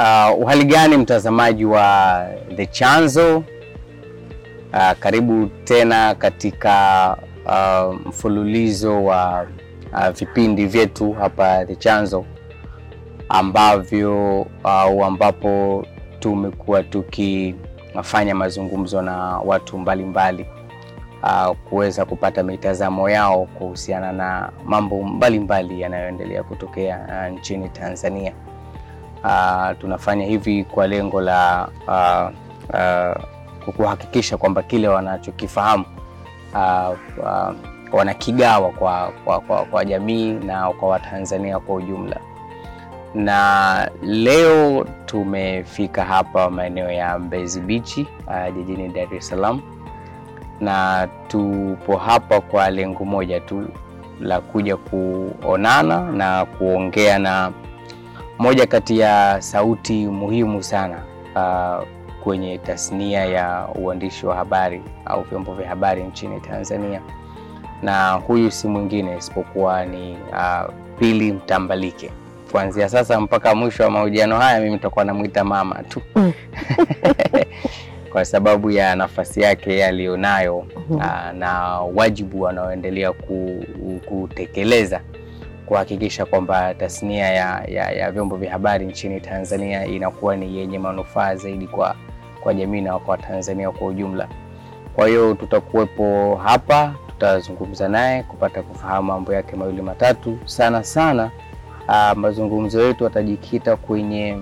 Uh, uhali gani mtazamaji wa The Chanzo? Uh, karibu tena katika uh, mfululizo wa uh, vipindi vyetu hapa The Chanzo ambavyo uh, ambapo tumekuwa tukifanya mazungumzo na watu mbalimbali uh, kuweza kupata mitazamo yao kuhusiana na mambo mbalimbali yanayoendelea kutokea uh, nchini Tanzania. Uh, tunafanya hivi kwa lengo la uh, uh, kuhakikisha kwamba kile wanachokifahamu wanakigawa kwa, kwa, kwa, kwa jamii na kwa Watanzania kwa ujumla. Na leo tumefika hapa maeneo ya Mbezi Beach jijini Dar es Salaam, na tupo hapa kwa lengo moja tu la kuja kuonana na kuongea na moja kati ya sauti muhimu sana uh, kwenye tasnia ya uandishi wa habari au vyombo vya habari nchini Tanzania, na huyu si mwingine isipokuwa ni uh, Pili Mtambalike. Kuanzia sasa mpaka mwisho wa mahojiano haya mimi nitakuwa namwita mama tu. Kwa sababu ya nafasi yake aliyonayo uh, na wajibu anaoendelea kutekeleza kuhakikisha kwamba tasnia ya, ya, ya vyombo vya habari nchini Tanzania inakuwa ni yenye manufaa zaidi kwa, kwa jamii na kwa Tanzania kwa ujumla. Kwa hiyo tutakuwepo hapa, tutazungumza naye kupata kufahamu mambo yake mawili matatu. Sana sana uh, mazungumzo yetu atajikita kwenye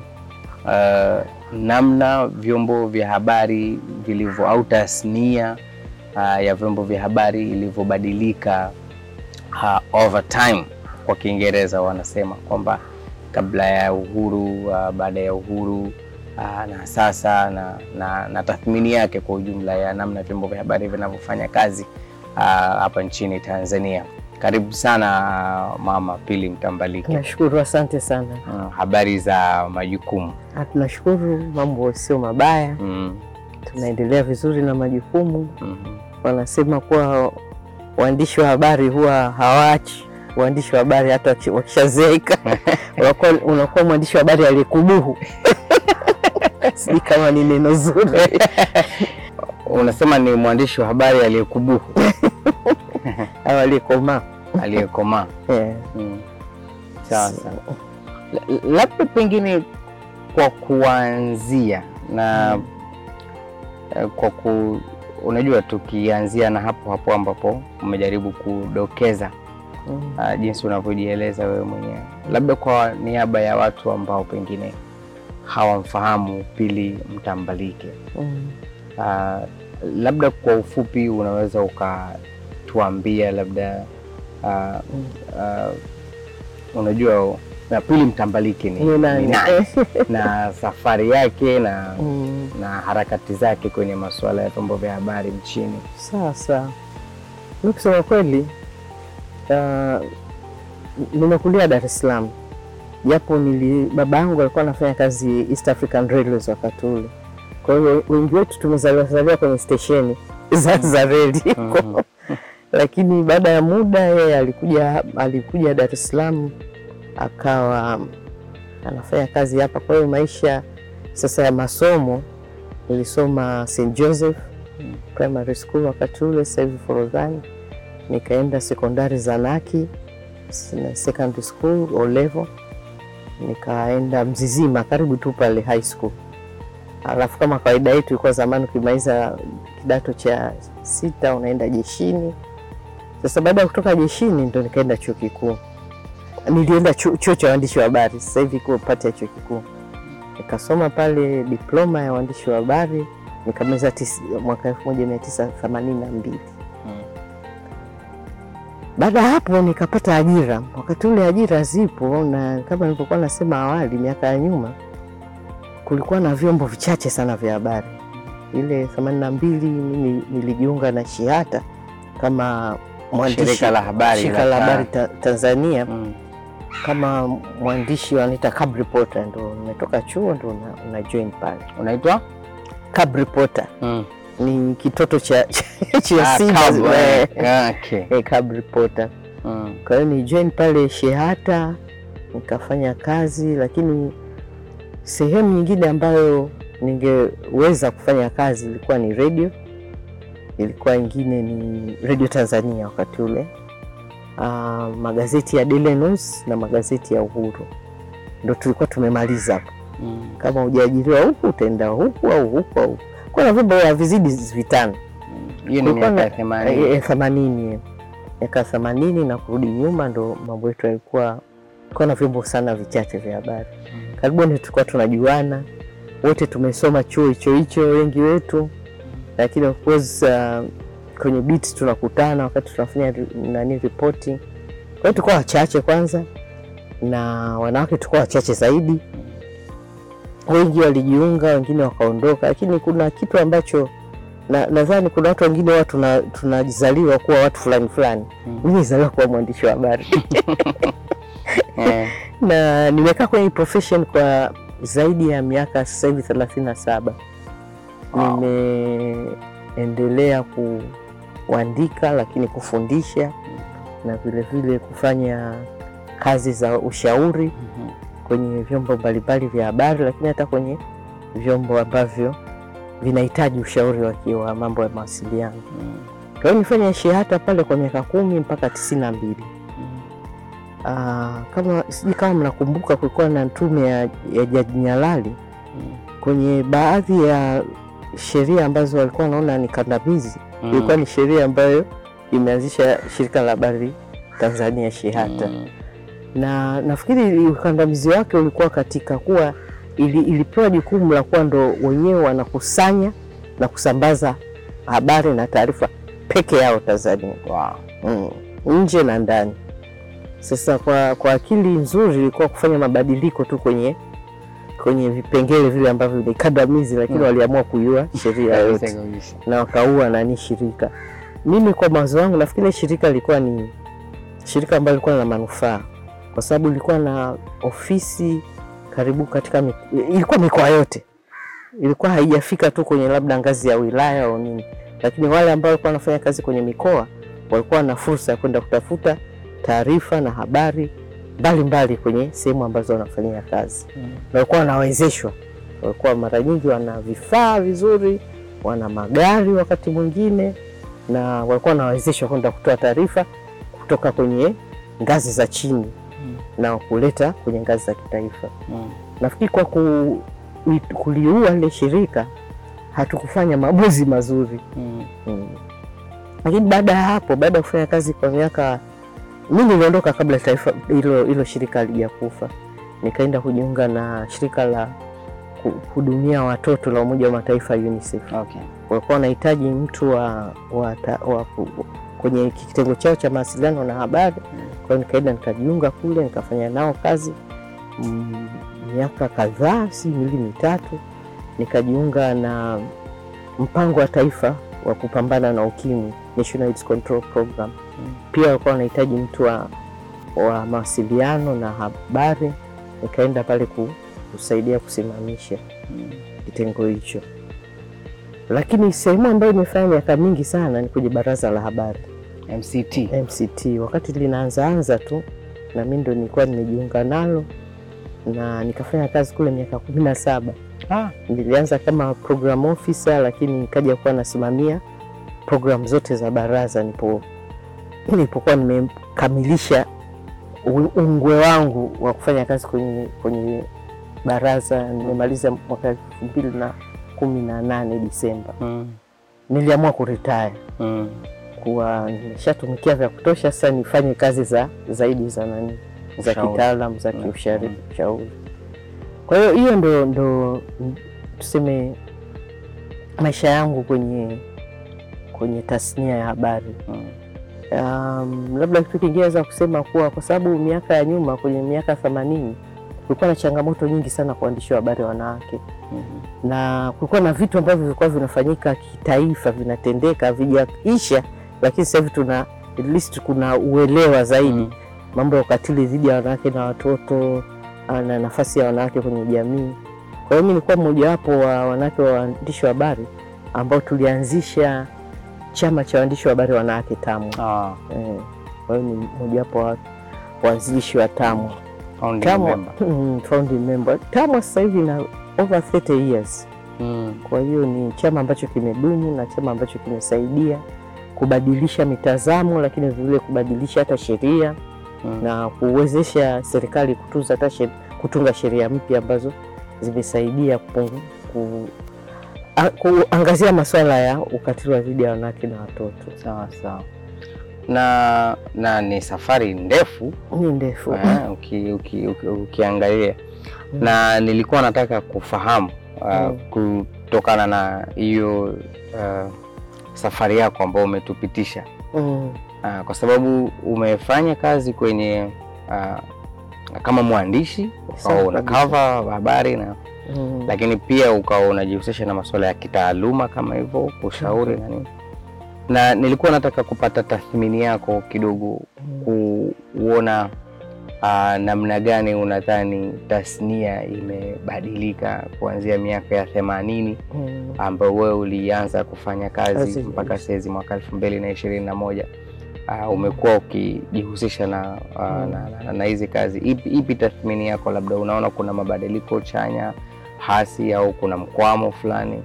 uh, namna vyombo vya habari vilivyo au tasnia uh, ya vyombo vya habari ilivyobadilika uh, over time kwa Kiingereza wanasema kwamba kabla ya uhuru uh, baada ya uhuru uh, na sasa na, na, na tathmini yake kwa ujumla ya namna vyombo vya habari vinavyofanya kazi uh, hapa nchini Tanzania. Karibu sana Mama Pili Mtambalike. Nashukuru, asante sana. Habari za majukumu? Tunashukuru, mambo sio mabaya mm. Tunaendelea vizuri na majukumu mm -hmm. Wanasema kuwa waandishi wa habari huwa hawaachi waandishi wa habari hata wakishazeeka unakuwa mwandishi wa habari aliyekubuhu sijui kama ni neno zuri. Unasema ni mwandishi wa habari aliyekubuhu au aliyekomaa aliyekomaa. yeah. mm. Sawa sawa, labda pengine kwa kuanzia na mm. kwa ku unajua, tukianzia na hapo hapo ambapo umejaribu kudokeza Mm. Uh, jinsi unavyojieleza wewe mwenyewe, labda kwa niaba ya watu ambao pengine hawamfahamu Pili Mtambalike mm. uh, labda kwa ufupi unaweza ukatuambia labda uh, uh, unajua na Pili Mtambalike ni, ni nani na safari yake na, mm. na harakati zake kwenye masuala ya vyombo vya habari nchini. Sasa sawa, mi kusema kweli Uh, nimekulia Dar es Salaam japo nili baba yangu alikuwa anafanya kazi East African Railways wakati ule. Kwa hiyo wengi wetu tumezaliwa zaliwa kwenye stesheni za za reli mm. Lakini baada ya muda yeye alikuja alikuja Dar es Salaam akawa anafanya kazi hapa. Kwa hiyo maisha sasa ya masomo nilisoma St Joseph Primary School wakati ule, sasa hivi Forodhani nikaenda sekondari Zanaki secondary school o level, nikaenda Mzizima karibu tu pale high school. Alafu kama kawaida yetu ilikuwa zamani, ukimaliza kidato cha sita unaenda jeshini. Sasa baada ya kutoka jeshini ndo nikaenda chuo kikuu, nilienda chuo cha waandishi wa habari, sasa hivi iko pati ya chuo kikuu. Nikasoma pale diploma ya waandishi wa habari nikamaliza mwaka 1982. Baada ya hapo nikapata ajira. Wakati ule ajira zipo, na kama nilivyokuwa nasema awali, miaka ya nyuma kulikuwa na vyombo vichache sana vya habari. Ile themanini na mbili mimi nilijiunga na Shihata kama mwandishi shirika la habari shirika la habari ta, Tanzania mm. kama mwandishi wanaita cub reporter, ndo nimetoka chuo ndo una, una join pale. Unaitwa cub reporter mm. Ni kitoto cha cha Ah, Simba eh, okay. eh, reporter. Mm. Kwa hiyo ni join pale Shehata nikafanya kazi, lakini sehemu nyingine ambayo ningeweza kufanya kazi ilikuwa ni redio, ilikuwa ingine ni redio Tanzania wakati ule, uh, magazeti ya Daily News na magazeti ya Uhuru, ndo tulikuwa tumemaliza. Mm. Kama hujaajiriwa huku utaenda huku au huku au huku. na vyombo havizidi vitano Hiyo ni miaka ya themanini. Eh, eh, eh. miaka themanini na kurudi nyuma, ndo mambo yetu yalikuwa kuwa na vyombo sana vichache vya habari. Karibuni tulikuwa tunajuana wote, tumesoma chuo hicho hicho wengi wetu, lakini of course uh, kwenye beat tunakutana wakati tunafanya nani ripoti. Kwa hiyo tulikuwa wachache kwanza, na wanawake tulikuwa wachache zaidi. Wengi walijiunga, wengine wakaondoka, lakini kuna kitu ambacho na nadhani kuna watu wengine tuna- tunajizaliwa kuwa watu fulani fulani. Mm. Mimi nizaliwa kuwa mwandishi wa habari na nimekaa kwenye profession kwa zaidi ya miaka sasa hivi thelathini na saba. Wow. Nimeendelea kuandika lakini kufundisha na vilevile kufanya kazi za ushauri mhm. Kwenye vyombo mbalimbali vya habari, lakini hata kwenye vyombo ambavyo vinahitaji ushauri wa wa mambo ya mawasiliano. Mm. Kwa hiyo nilifanya shehata pale kwa miaka kumi mpaka tisini na mbili. Mm. Ah, kama sijui kama mnakumbuka, kulikuwa na tume ya, ya Jaji Nyalali Mm. kwenye baadhi ya sheria ambazo walikuwa wanaona ni kandamizi. Mm. Ilikuwa ni sheria ambayo imeanzisha shirika la habari Tanzania Shehata Mm. Na nafikiri ukandamizi wake ulikuwa katika kuwa ili, ilipewa jukumu la kuwa ndo wenyewe wanakusanya na kusambaza habari na taarifa peke yao Tanzania Wow. mm, nje na ndani. Sasa kwa, kwa akili nzuri ilikuwa kufanya mabadiliko tu kwenye kwenye vipengele vile ambavyo ni kandamizi, lakini Mm. waliamua kuiua sheria yote na wakaua nani shirika. Mimi kwa mawazo wangu nafikiri shirika lilikuwa ni shirika ambalo lilikuwa na manufaa kwa sababu ilikuwa na ofisi karibu katika mi- ilikuwa mikoa yote, ilikuwa haijafika tu kwenye labda ngazi ya wilaya au nini, lakini wale ambao walikuwa wanafanya kazi kwenye mikoa walikuwa na fursa ya kwenda kutafuta taarifa na habari mbalimbali kwenye sehemu ambazo wanafanyia kazi Mm. na walikuwa wanawezeshwa, walikuwa mara nyingi wana vifaa vizuri, wana magari wakati mwingine, na walikuwa wanawezeshwa kwenda kutoa taarifa kutoka kwenye ngazi za chini. Na kuleta kwenye ngazi za kitaifa. Mm. Nafikiri kwa ku, kuliua lile shirika hatukufanya maamuzi mazuri Mm. mm. Lakini baada ya hapo, baada ya kufanya kazi kwa miaka, mi niliondoka kabla taifa hilo hilo shirika halijakufa, nikaenda kujiunga na shirika la kuhudumia watoto la Umoja wa Mataifa UNICEF. Okay. Walikuwa wanahitaji mtu wa, wa, wa, wa, kwenye kitengo chao cha mawasiliano na habari. Kwa hiyo nikaenda nikajiunga kule nikafanya nao kazi mm, miaka kadhaa, si miwili mitatu. Nikajiunga na mpango wa taifa wa kupambana na ukimwi, National AIDS Control Program. Pia walikuwa wanahitaji mtu wa, wa mawasiliano na habari. Nikaenda pale ku- kusaidia kusimamisha kitengo hicho, lakini sehemu ambayo imefanya miaka mingi sana ni kwenye baraza la habari MCT. MCT. Wakati linaanzaanza tu, na mimi ndo nilikuwa nimejiunga nalo na nikafanya kazi kule miaka kumi na saba. Ah. Nilianza kama program officer, lakini nikaja kuwa nasimamia program zote za baraza nipo nilipokuwa nimekamilisha ungwe wangu wa kufanya kazi kwenye, kwenye baraza. Nimemaliza mwaka elfu mbili na kumi na nane Disemba. Mm. Niliamua kuretire Mm. kuwa nimeshatumikia vya kutosha, sasa nifanye kazi za zaidi za nani za kitaalam za Mm. kiushauri Mm. ushauri. Kwa hiyo hiyo ndo, ndo tuseme maisha yangu kwenye kwenye tasnia ya habari. Mm. Um, labda kitu kingine naweza kusema kuwa kwa sababu miaka ya nyuma kwenye miaka themanini kulikuwa na changamoto nyingi sana kwa waandishi wa habari wanawake Mhm. na kulikuwa na vitu ambavyo vilikuwa vinafanyika kitaifa vinatendeka havijaisha, lakini sasa hivi tuna at least kuna uelewa zaidi Mm. mambo ya ukatili dhidi ya wanawake na watoto ah, na nafasi ya wanawake kwenye jamii. Kwa hiyo mi nilikuwa mmojawapo wa wanawake wa waandishi wa habari ambao tulianzisha chama cha waandishi wa habari wanawake TAMWA. Ah. Eh, kwa hiyo ni mmojawapo wa waanzilishi wa TAMWA Founding TAMWA member. mm, founding member. TAMWA sasa hivi ina over 30 years, Mm. kwa hiyo ni chama ambacho kimedumu na chama ambacho kimesaidia kubadilisha mitazamo, lakini vilevile kubadilisha hata sheria Mm. na kuwezesha serikali kutunza hata sheria, kutunga sheria mpya ambazo zimesaidia kupungu, ku, a, kuangazia masuala ya ukatili wa dhidi ya wanawake na watoto. Sawa sawa. Na na ni safari ndefu Ni ndefu uh, uki, uki, uki, ukiangalia Mm. na nilikuwa nataka kufahamu uh, Mm. kutokana na hiyo uh, safari yako ambayo umetupitisha mm. uh, kwa sababu umefanya kazi kwenye uh, kama mwandishi ukawa una cover habari na Mm. lakini pia ukawa unajihusisha na masuala ya kitaaluma kama hivyo kushauri na nini, na nilikuwa nataka kupata tathmini yako kidogo kuona uh, namna gani unadhani tasnia imebadilika kuanzia miaka ya themanini Mm. ambayo wewe ulianza kufanya kazi mpaka saizi mwaka elfu mbili na ishirini na moja uh, umekuwa ukijihusisha na uh, Mm. na- na- na hizi kazi. Ipi, ipi tathmini yako, labda unaona kuna mabadiliko chanya hasi au kuna mkwamo fulani?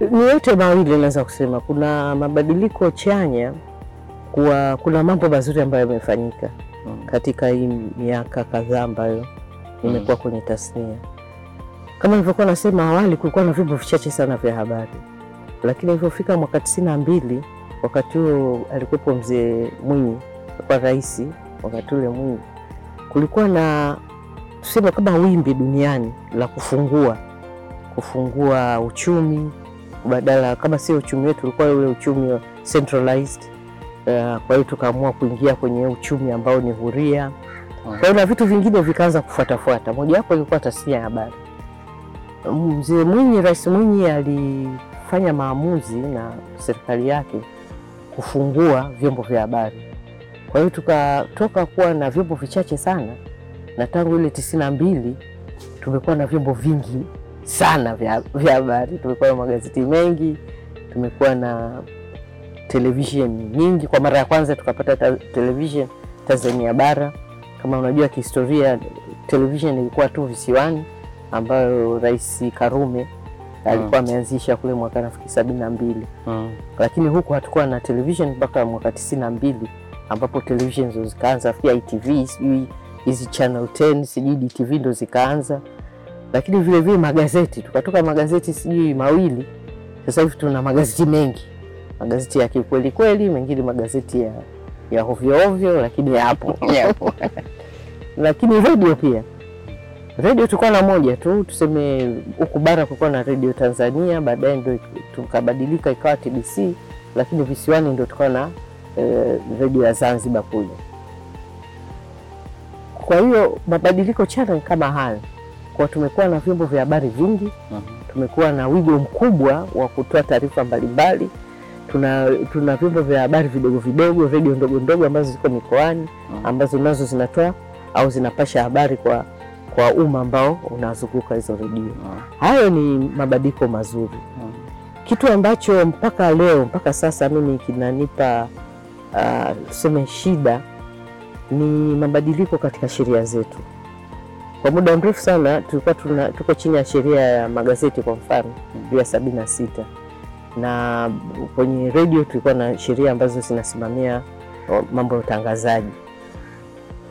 Ni yote mawili naweza kusema, kuna mabadiliko chanya, kuwa kuna mambo mazuri ambayo yamefanyika Mm. katika hii miaka kadhaa ambayo nimekuwa kwenye tasnia. Kama nilivyokuwa nasema awali, kulikuwa na vyombo vichache sana vya habari, lakini ilivyofika mwaka tisini na mbili, wakati huo alikuwepo mzee Mwinyi, kwa rais wakati ule Mwinyi, kulikuwa na tuseme kama wimbi duniani la kufungua kufungua uchumi badala, kama sio uchumi wetu ulikuwa ule uchumi wa centralized. Uh, kwa hiyo tukaamua kuingia kwenye uchumi ambao ni huria. Kwa hiyo na vitu vingine vikaanza kufuatafuata, mojawapo ilikuwa tasnia ya habari. Mzee Mwinyi, Rais Mwinyi alifanya maamuzi na serikali yake kufungua vyombo vya habari. Kwa hiyo tukatoka kuwa na vyombo vichache sana, na tangu ile tisini na mbili tumekuwa na vyombo vingi sana vya habari. Tumekuwa na magazeti mengi, tumekuwa na televisheni nyingi. Kwa mara ya kwanza tukapata ta televishen Tanzania bara. Kama unajua kihistoria, televishen ilikuwa tu visiwani, ambayo Rais Karume alikuwa ameanzisha kule mwaka nafikiri sabini na mbili Mm. lakini huku hatukuwa na televisheni mpaka mwaka tisini na mbili ambapo televisheni ndo zikaanza, pia ITV sijui hizi channel 10 sijui DTV ndo zikaanza, lakini vile vile magazeti, tukatoka magazeti sijui mawili, sasa hivi tuna magazeti mengi, magazeti ya kikweli kweli, mengine magazeti ya ya ovyo ovyo, lakini yapo Yapo. lakini redio pia, redio tulikuwa na moja tu, tuseme huku bara kulikuwa na redio Tanzania, baadaye ndo tukabadilika ikawa TBC, lakini visiwani ndo tukawa na eh, redio ya Zanzibar kule. Kwa hiyo mabadiliko chana kama hayo, kwa tumekuwa na vyombo vya habari vingi, Mhm. tumekuwa na wigo mkubwa wa kutoa taarifa mbalimbali. Tuna, tuna vyombo vya habari vidogo vidogo, redio ndogo ndogo ambazo ziko mikoani ambazo nazo zinatoa au zinapasha habari kwa kwa umma ambao unazunguka hizo redio. Hayo ni mabadiliko mazuri, kitu ambacho mpaka leo mpaka sasa mimi kinanipa ah, tuseme shida ni mabadiliko katika sheria zetu. Kwa muda mrefu sana tulikuwa tuna, tuko chini ya sheria ya magazeti kwa mfano ya sabini na sita. Na kwenye redio tulikuwa na sheria ambazo zinasimamia mambo ya utangazaji.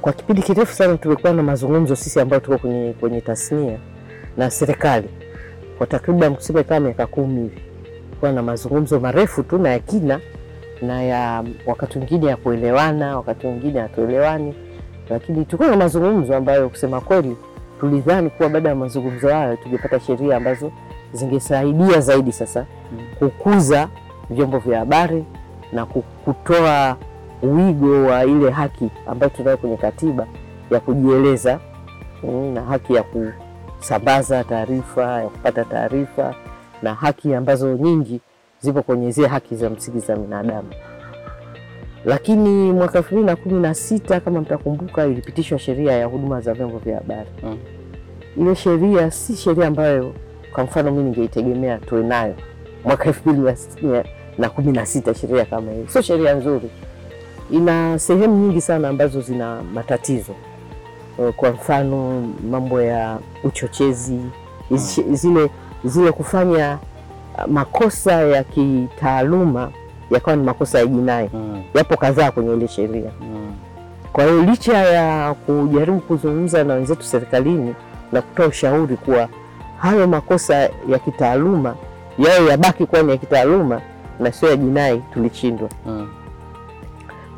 Kwa kipindi kirefu sana tumekuwa na mazungumzo sisi ambao tuko kwenye, kwenye tasnia na serikali. Kwa takriban kusema kama miaka kumi hivi, kuwa na mazungumzo marefu tu na ya kina na ya wakati mwingine ya kuelewana, wakati mwingine hatuelewani, lakini tulikuwa na mazungumzo ambayo kusema kweli tulidhani kuwa baada ya mazungumzo hayo tungepata sheria ambazo zingesaidia zaidi sasa kukuza vyombo vya habari na kutoa wigo wa ile haki ambayo tunayo kwenye katiba ya kujieleza mm, na haki ya kusambaza taarifa, ya kupata taarifa na haki ambazo nyingi zipo kwenye zile haki za msingi za binadamu. Lakini mwaka elfu mbili na kumi na sita kama mtakumbuka, ilipitishwa sheria ya huduma za vyombo vya habari. Mm. Ile sheria si sheria ambayo kwa mfano mimi ningeitegemea tuwe nayo mwaka elfu mbili na- kumi na sita. Sheria kama hiyo sio sheria nzuri, ina sehemu nyingi sana ambazo zina matatizo. uh, kwa mfano mambo ya uchochezi mm. zile zile kufanya makosa ya kitaaluma yakawa ni makosa ya jinai, Mm. yapo kadhaa kwenye ile sheria. Mm. Kwa hiyo licha ya kujaribu kuzungumza na wenzetu serikalini na kutoa ushauri kuwa hayo makosa ya kitaaluma yayo yabaki kuwa ni ya kitaaluma na sio ya jinai, tulishindwa. Mm.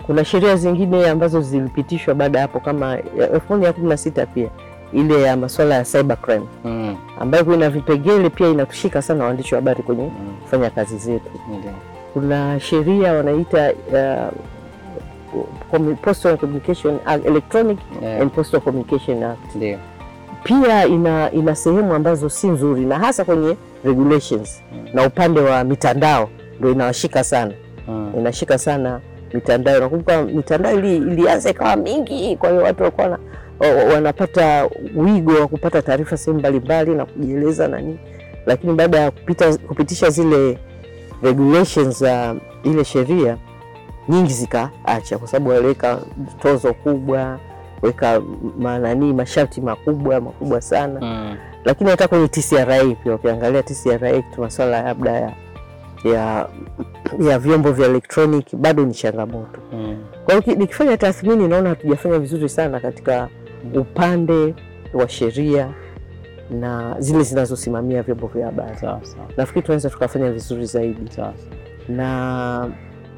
Kuna sheria zingine ambazo zilipitishwa baada ya hapo kama ya elfu moja kumi na sita pia ile ya masuala ya cybercrime Mm. ambayo ina vipengele pia inatushika sana waandishi wa habari kwenye Mm. kazi zetu. Ndio. Kuna sheria wanaita uh, Postal Communication Act, Electronic Yeah. and Postal Communication Act pia ina, ina sehemu ambazo si nzuri na hasa kwenye regulations Mm. na upande wa mitandao ndio inawashika sana Mm. inashika sana mitandao. Nakumbuka mitandao ili, ilianza ikawa mingi, kwa hiyo watu walikuwa na- wanapata wigo wa kupata taarifa sehemu mbalimbali na kujieleza na nini, lakini baada ya kupita, kupitisha zile regulations za ile sheria nyingi zikaacha, kwa sababu waliweka tozo kubwa, weka manani masharti makubwa makubwa sana Mm. lakini hata kwenye TCRA pia ukiangalia TCRA tu masuala labda ya, ya, ya vyombo vya elektroniki bado ni changamoto. Mm. Kwa hiyo nikifanya tathmini naona hatujafanya vizuri sana katika upande wa sheria na zile zinazosimamia vyombo vya habari. Nafikiri tunaweza tukafanya vizuri zaidi, Sawa. na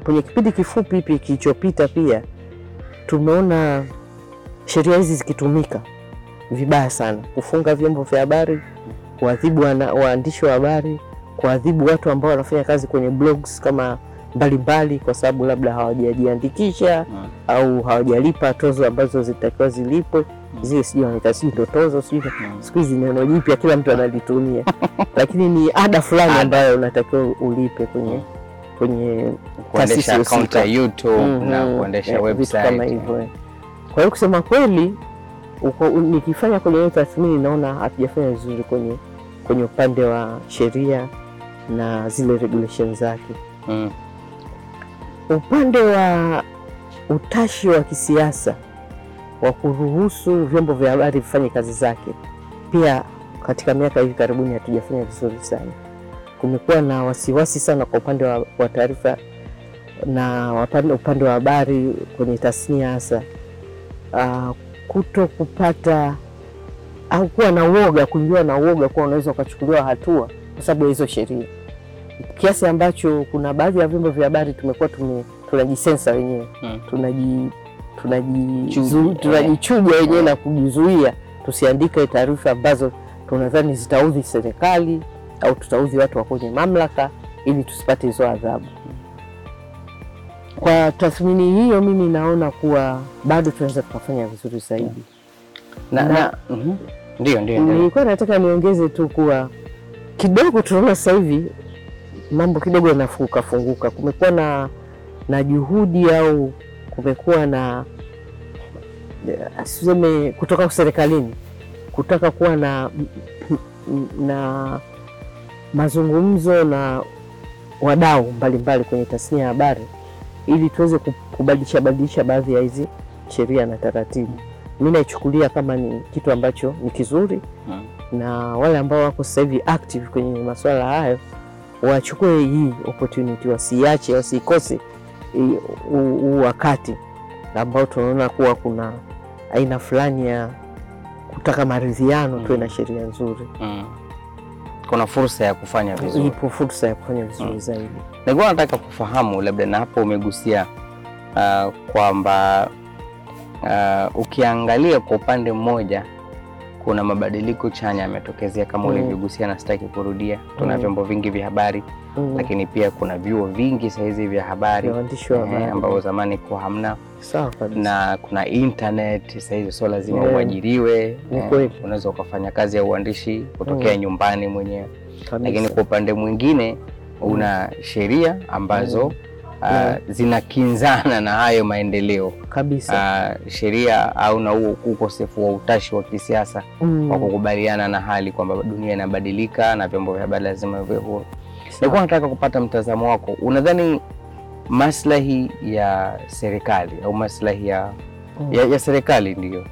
kwenye kipindi kifupi hipi kilichopita pia tumeona sheria hizi zikitumika vibaya sana, kufunga vyombo vya habari, kuadhibu waandishi wa habari, kuadhibu watu ambao wanafanya kazi kwenye blogs kama mbalimbali, kwa sababu labda hawajajiandikisha Mm. au hawajalipa tozo ambazo zitakiwa zilipwe. Zile sijui wanaita sijui ndotozo sijui, Mm. siku hizi neno jipya kila mtu analitumia, lakini ni ada fulani ambayo unatakiwa ulipe kwenye kwenye Kuendesha taasisi akaunti ya YouTube mm -hmm. na kuendesha Eh, website. kama hivyo. eh. Kwa hiyo kusema kweli, uko- nikifanya kwenye hiyo tathmini naona hatujafanya vizuri kwenye kwenye upande wa sheria na zile regulation zake. Mm. Upande wa utashi wa kisiasa wa kuruhusu vyombo vya habari vifanye kazi zake, pia katika miaka hivi karibuni hatujafanya vizuri sana. Kumekuwa na wasiwasi sana kwa upande wa, wa taarifa na upande wa habari kwenye tasnia hasa uh, kuto kupata au kuwa na uoga, kuingiwa na uoga kuwa unaweza ukachukuliwa hatua kwa sababu ya hizo sheria, kiasi ambacho kuna baadhi ya vyombo vya habari tumekuwa tume- tunajisensa wenyewe hmm. tunaji tunajichuja wenyewe na kujizuia tusiandike taarifa ambazo tunadhani zitaudhi serikali au tutaudhi watu wa kwenye mamlaka ili tusipate hizo adhabu. Kwa tathmini hiyo, mimi naona kuwa bado tunaweza tukafanya vizuri zaidi. Na, Na- mhm. Ndio, ndio, ndio. Nilikuwa nataka niongeze tu kuwa kidogo tunaona sasa hivi mambo kidogo yanafunguka funguka. Kumekuwa na, na juhudi au kumekuwa na siseme kutoka serikalini kutaka kuwa na, na mazungumzo na wadau mbalimbali kwenye tasnia ya habari ili tuweze kubadilisha badilisha baadhi ya hizi sheria na taratibu. Mi naichukulia kama ni kitu ambacho ni kizuri hmm. na wale ambao wako sasa hivi active kwenye masuala hayo wachukue hii opportunity, wasiache, wasiikose huu wakati ambao tunaona kuwa kuna aina fulani ya kutaka maridhiano, tuwe na sheria nzuri. Mm. Kuna fursa ya kufanya vizuri. Ipo fursa ya kufanya vizuri Mm. zaidi. Nilikuwa nataka kufahamu labda, na hapo umegusia uh, kwamba uh, ukiangalia kwa upande mmoja kuna mabadiliko chanya yametokezea kama Mm. ulivyogusia, na sitaki kurudia. Tuna Mm. vyombo vingi vya habari Mm. lakini pia kuna vyuo vingi sahizi vya habari eh, ambao zamani kuwa hamna, na kuna internet sahizi, so lazima Yeah. uajiriwe. Eh, unaweza ukafanya kazi ya uandishi kutokea Mm. nyumbani mwenyewe lakini kwa upande mwingine una sheria ambazo ah, zinakinzana na hayo maendeleo kabisa. Uh, sheria au na huo ukosefu wa utashi wa kisiasa Mm. wa kukubaliana na hali kwamba dunia inabadilika na vyombo vya habari lazima viwe huru. Nilikuwa nataka kupata mtazamo wako, unadhani maslahi ya serikali au maslahi ya, Mm. ya, ya serikali ndiyo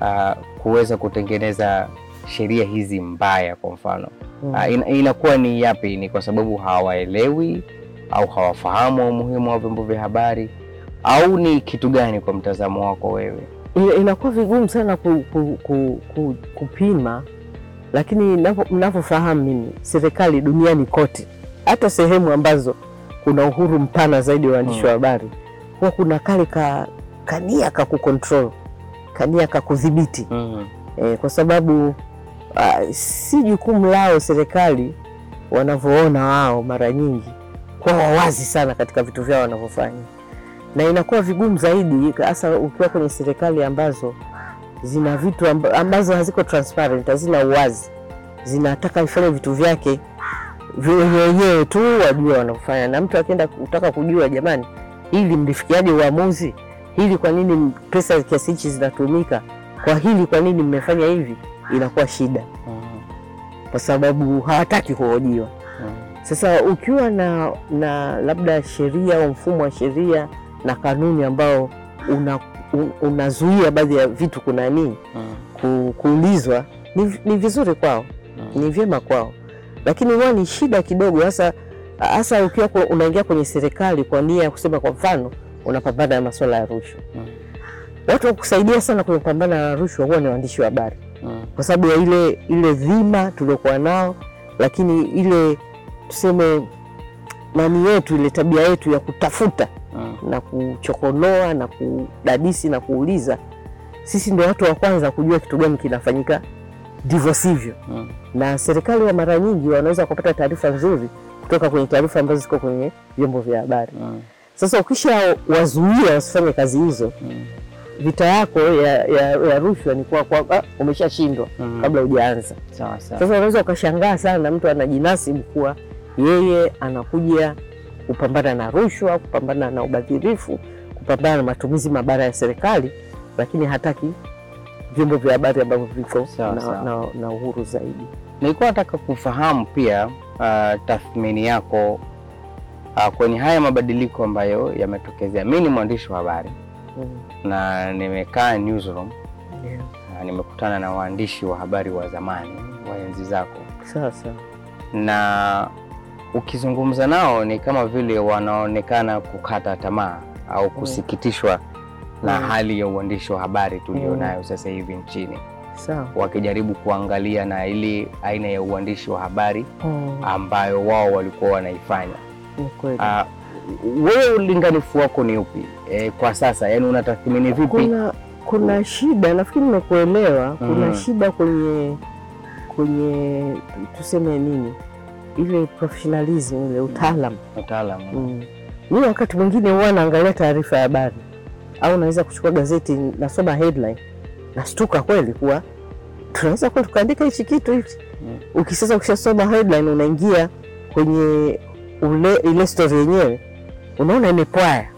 uh, kuweza kutengeneza sheria hizi mbaya kwa mfano Mm. uh, in, inakuwa ni yapi? Ni kwa sababu hawaelewi au hawafahamu umuhimu wa vyombo vya habari au ni kitu gani kwa mtazamo wako wewe? Inakuwa vigumu sana ku, ku, ku, ku, kupima, lakini navyo- mnavyofahamu mimi, serikali duniani kote, hata sehemu ambazo kuna uhuru mpana zaidi wa waandishi wa habari, huwa kuna kale ka kania ka kucontrol, kania ka kudhibiti. Mm. e, kwa sababu ah, si jukumu lao serikali wanavyoona wao mara nyingi. Kwa wawazi sana katika vitu vyao wanavyofanya, na inakuwa vigumu zaidi hasa ukiwa kwenye serikali ambazo zina vitu ambazo haziko transparent, hazina uwazi, zinataka ifanye vitu vyake wenyewe tu wajua wanafanya, na mtu akienda kutaka kujua, jamani, hili mlifikiaje uamuzi hili, kwa nini pesa kiasi hichi zinatumika kwa hili, kwa nini mmefanya hivi, inakuwa shida Mm. kwa sababu hawataki kuhojiwa. Mm. Sasa ukiwa na, na labda sheria au mfumo wa sheria na kanuni ambao una, un, unazuia baadhi ya vitu kuna nini Mm. kuulizwa ni, ni vizuri kwao, ni vyema kwao, lakini huwa ni shida kidogo, hasa hasa ukiwa unaingia kwenye serikali kwa nia ya kusema, kwa mfano unapambana na masuala ya rushwa. Mm. Watu wakusaidia sana kwenye kupambana na rushwa huwa ni waandishi wa habari Mm. kwa sababu ya ile ile dhima tuliokuwa nao, lakini ile tuseme nani yetu ile tabia yetu ya kutafuta Mm. na kuchokonoa na kudadisi na kuuliza, sisi ndio watu wa kwanza kujua kitu gani kinafanyika ndivyo sivyo. Mm. Na serikali ya mara nyingi wanaweza kupata taarifa nzuri kutoka kwenye taarifa ambazo ziko kwenye vyombo vya habari. Mm. Sasa ukisha wazuia wasifanye kazi hizo, Mm. vita yako ya, ya, ya rushwa ni kwa, kwa ah, umeshashindwa Mm. kabla hujaanza. Sawa sawa. Sasa unaweza ukashangaa sana mtu anajinasibu kuwa yeye anakuja kupambana na rushwa, kupambana na ubadhirifu, kupambana na matumizi mabaya ya serikali, lakini hataki vyombo vya habari ambavyo viko Sawa, na, sawa. na, na uhuru zaidi. Nilikuwa nataka kufahamu pia uh, tathmini yako uh, kwenye haya mabadiliko ambayo yametokezea. Mi ni mwandishi wa habari Mm. na nimekaa newsroom Yeah. na nimekutana na waandishi wa habari wa zamani wa enzi zako, Sasa na ukizungumza nao ni kama vile wanaonekana kukata tamaa au kusikitishwa na Mm. hali ya uandishi wa habari tulionayo sasa hivi nchini, sawa. wakijaribu kuangalia na ile aina ya uandishi wa habari Mm, ambayo wao walikuwa wanaifanya. Ah, wewe ulinganifu wako ni upi e, kwa sasa? Yani unatathmini vipi? Kuna kuna shida, nafikiri nimekuelewa. Kuna Mm. shida kwenye kwenye tuseme nini, ile professionalism, ile utaalam Utaalam. Mm. Mimi wakati mwingine huwa naangalia taarifa ya habari au naweza kuchukua gazeti nasoma headline nastuka kweli kuwa tunaweza kweli tukaandika hichi kitu hichi. Mm. Ukisasa ukishasoma headline unaingia kwenye ule, ile story yenyewe unaona imepwaya.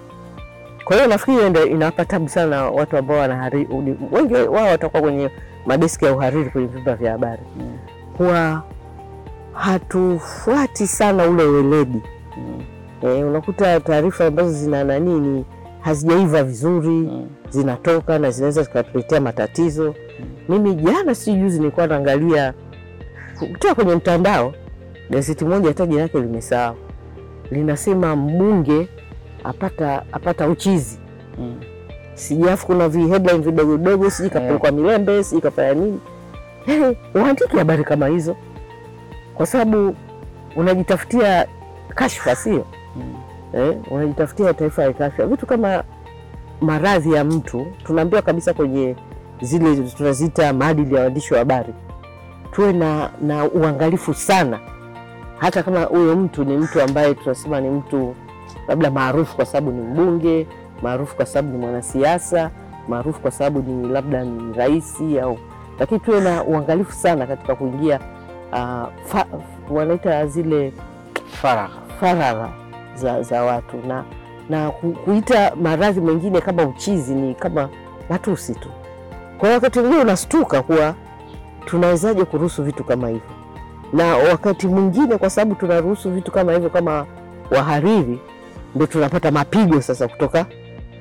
Kwa hiyo nafikiri ndio inawapa tabu sana watu ambao wanahariri, wengi wao watakuwa kwenye madeski ya uhariri kwenye vyumba vya habari Mm. Kwa hatufuati sana ule weledi Mm. E, unakuta taarifa ambazo zina nani ni hazijaiva vizuri Mm. zinatoka na zinaweza zikatuletea matatizo. Mimi jana si juzi nilikuwa naangalia kutoka kwenye mtandao gazeti moja, hata jina lake limesahau, linasema mbunge apata apata uchizi Mm. Sijafu kuna vi headline vidogo vidogo, sijui kapelekwa Milembe, sijui kafanya nini. Uandike habari kama hizo kwa sababu unajitafutia kashfa, sio Mm. Eh, unajitafutia taifa ya kafya, Vitu kama maradhi ya mtu tunaambiwa kabisa kwenye zile tunaziita maadili ya waandishi wa habari, tuwe na, na uangalifu sana, hata kama huyo mtu ni mtu ambaye tunasema ni mtu labda maarufu kwa sababu ni mbunge, maarufu kwa sababu ni mwanasiasa, maarufu kwa sababu ni labda ni rais au, lakini tuwe na uangalifu sana katika kuingia uh, wanaita zile Faragha. faragha za, za watu. Na, na kuita maradhi mengine kama uchizi ni kama matusi tu. Kwa hiyo wakati mwingine unastuka kuwa tunawezaje kuruhusu vitu kama hivyo, na wakati mwingine kwa sababu tunaruhusu vitu kama hivyo kama wahariri, ndo tunapata mapigo sasa kutoka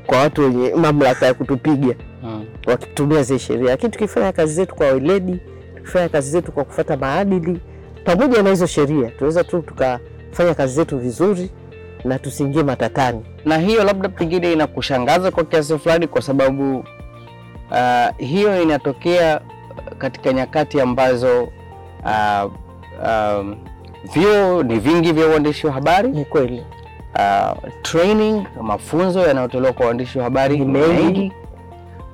kwa watu wenye mamlaka ya kutupiga. Hmm, wakitumia zile sheria, lakini tukifanya kazi zetu kwa weledi, tukifanya kazi zetu kwa kufata maadili pamoja na hizo sheria, tunaweza tu tukafanya kazi zetu vizuri na tusiingie matatani. na hiyo labda pengine inakushangaza kwa kiasi fulani, kwa sababu uh, hiyo inatokea katika nyakati ambazo uh, um, vyuo ni vingi vya uandishi wa habari Ni kweli uh, training mafunzo yanayotolewa kwa waandishi wa habari Ni mengi.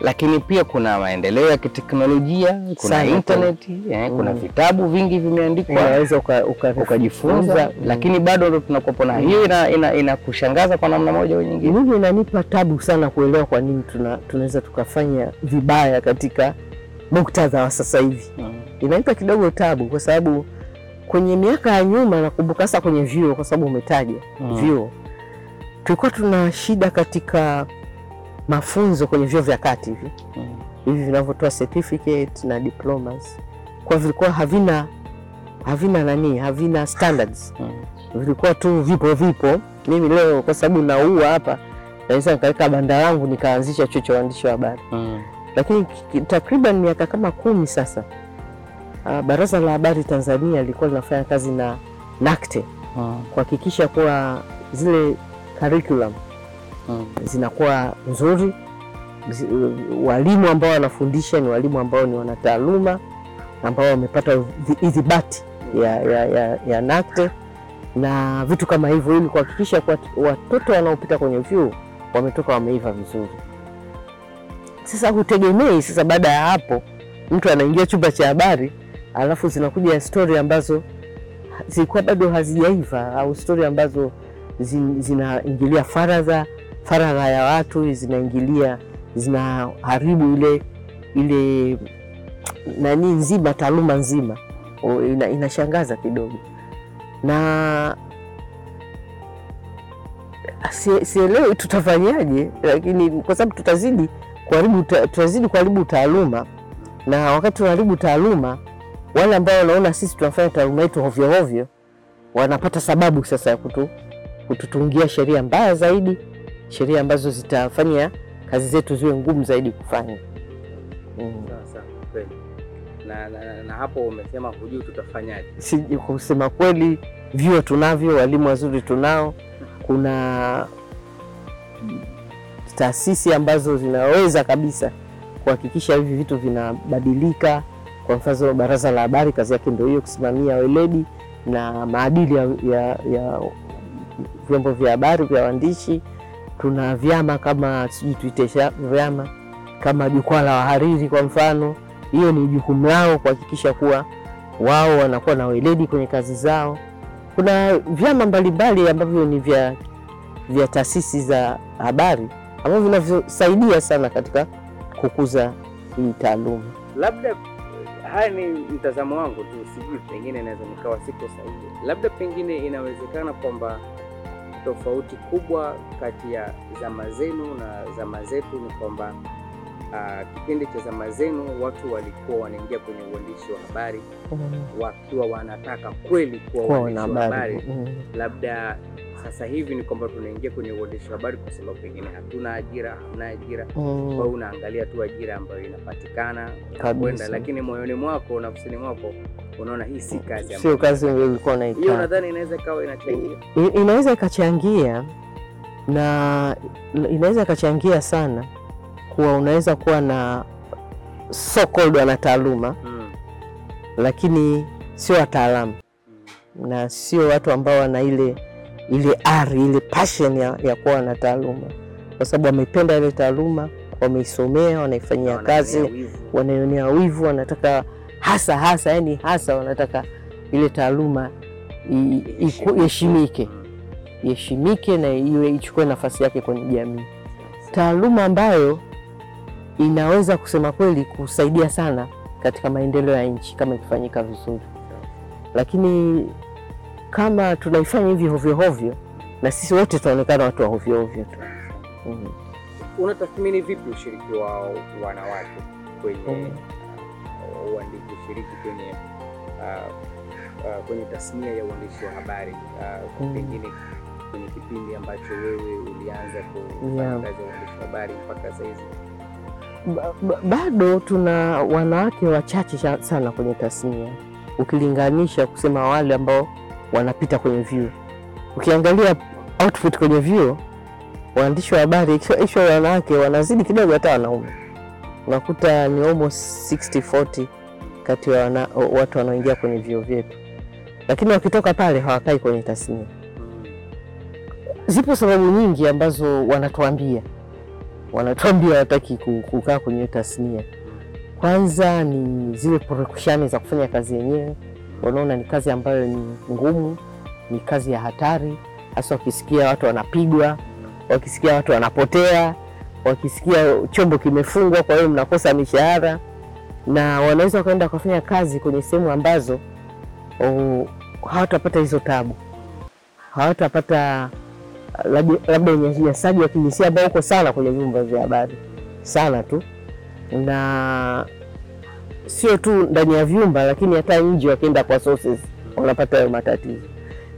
Lakini pia kuna maendeleo ya kiteknolojia, kuna intaneti internet eh, kuna Mm. vitabu vingi vimeandikwa unaweza uka- uka- ukajifunza, Mm. lakini bado ndo tunakopona. na hiyo ina, ina, inakushangaza kwa namna moja au nyingine. mimi inanipa tabu sana kuelewa kwa nini tuna, tunaweza tukafanya vibaya katika muktadha wa sasa hivi. Mm. Inanipa kidogo tabu kwa sababu kwenye miaka ya nyuma, nakumbuka hasa kwenye vyuo, kwa sababu umetaja Mm. vyuo, tulikuwa tuna shida katika mafunzo kwenye vyuo vya kati hivi Mm. hivi vinavyotoa certificate na diplomas, kwa vilikuwa havina havina nani, havina standards Mm. vilikuwa tu vipo vipo. Mimi leo kwa sababu naua hapa, naweza nikaweka banda langu nikaanzisha chuo cha uandishi wa habari, Mm. lakini takriban miaka kama kumi sasa, ah, Baraza la Habari Tanzania lilikuwa linafanya kazi na NACTE Mm. kuhakikisha kuwa zile curriculum Mm. zinakuwa nzuri. Walimu ambao wanafundisha ni walimu ambao ni wanataaluma ambao wamepata idhibati ya, ya, ya, ya NACTE na vitu kama hivyo, ili kuhakikisha kuwa watoto wanaopita kwenye vyuo wametoka wameiva vizuri. Sasa hutegemei sasa, baada ya hapo mtu anaingia chumba cha habari, alafu zinakuja stori ambazo zilikuwa bado hazijaiva au stori ambazo zin- zinaingilia faragha faragha ya watu, zinaingilia zinaharibu ile ile nani nzima, taaluma nzima. O, ina, inashangaza kidogo. Na si- sielewi tutafanyaje, lakini kwa sababu tutazidi kuharibu tutazidi kuharibu taaluma, na wakati tunaharibu taaluma, wale ambao wanaona sisi tunafanya taaluma yetu hovyo hovyo wanapata sababu sasa ya kutu, kututungia sheria mbaya zaidi, sheria ambazo zitafanya kazi zetu ziwe ngumu zaidi kufanya. Mm. Sasa kweli. Na, na, na, na hapo umesema hujui tutafanyaje. Si, kusema kweli, vyuo tunavyo, walimu wazuri tunao, kuna taasisi ambazo zinaweza kabisa kuhakikisha hivi vitu vinabadilika. Kwa mfano, Baraza la Habari kazi yake ndio hiyo, kusimamia weledi na maadili ya, ya, ya vyombo vya habari vya waandishi. Tuna vyama kama sijui tuite vyama kama Jukwaa la Wahariri kwa mfano, hiyo ni jukumu lao kuhakikisha kuwa wao wanakuwa na weledi kwenye kazi zao. Kuna vyama mbalimbali ambavyo ni vya, vya taasisi za habari ambavyo vinavyosaidia sana katika kukuza hii taaluma. Labda haya ni mtazamo wangu tu, sijui, pengine naweza nikawa siko sahihi. Labda pengine inawezekana kwamba tofauti kubwa kati ya zama zenu na zama zetu ni kwamba uh, kipindi cha zama zenu watu walikuwa wanaingia kwenye uandishi wa habari wakiwa wanataka kweli kuwa waandishi wa wanahabari habari. Mm. Labda sasa hivi ni kwamba tunaingia kwenye uandishi wa habari kwa sababu pengine hatuna ajira, hamna ajira kwa hiyo Mm. unaangalia tu ajira ambayo inapatikana kwenda, lakini moyoni mwako, nafsini mwako unaona hii si kazi Sio kazi ulikuwa hiyo. Nadhani inaweza ikawa inachangia. Inaweza ikachangia na inaweza ikachangia sana kuwa unaweza kuwa na so called wanataaluma Mm, lakini sio wataalamu. Mm, na sio watu ambao wana ile ile ari ile passion ya, ya kuwa wanataaluma, kwa sababu wameipenda ile taaluma, wameisomea, wanaifanyia kazi, wanaionea wivu, wanataka hasa hasa, yani hasa wanataka ile taaluma iheshimike iheshimike na iwe ichukue nafasi yake kwenye jamii. Taaluma ambayo inaweza kusema kweli kusaidia sana katika maendeleo ya nchi kama ikifanyika vizuri, lakini kama tunaifanya hivi hovyo hovyo, na sisi wote tunaonekana watu wa hovyo hovyo tu. Mm. Unatathmini vipi ushiriki wa wanawake kwenye Mm. uandishi, ushiriki kwenye uh, uh, kwenye tasnia ya uandishi wa habari uh, Mm. pengine kwenye kipindi ambacho wewe ulianza kufanya Yeah. kazi ya uandishi wa habari mpaka sasa hizi ba- ba- bado tuna wanawake wachache sana kwenye tasnia ukilinganisha kusema wale ambao wanapita kwenye vyuo. Ukiangalia output kwenye vyuo, waandishi wa habari isho wanawake wanazidi kidogo hata wanaume, unakuta ni almost 60-40 kati ya wana, watu wanaoingia kwenye vyuo vyetu, lakini wakitoka pale hawakai kwenye tasnia. Zipo sababu nyingi ambazo wanatuambia. Wanatuambia wataki kukaa kwenye tasnia. Kwanza ni zile purukushani za kufanya kazi yenyewe, wanaona ni kazi ambayo ni ngumu, ni kazi ya hatari, hasa wakisikia watu wanapigwa, wakisikia watu wanapotea, wakisikia chombo kimefungwa, kwa hiyo mnakosa mishahara, na wanaweza wakaenda wakafanya kazi kwenye sehemu ambazo oh, hawatapata hizo tabu, hawatapata labda labda unyanyasaji wa kijinsia ambao uko sana kwenye vyombo vya habari. Sana tu, na sio tu ndani ya vyumba, lakini hata nje wakienda kwa sources wanapata hayo matatizo,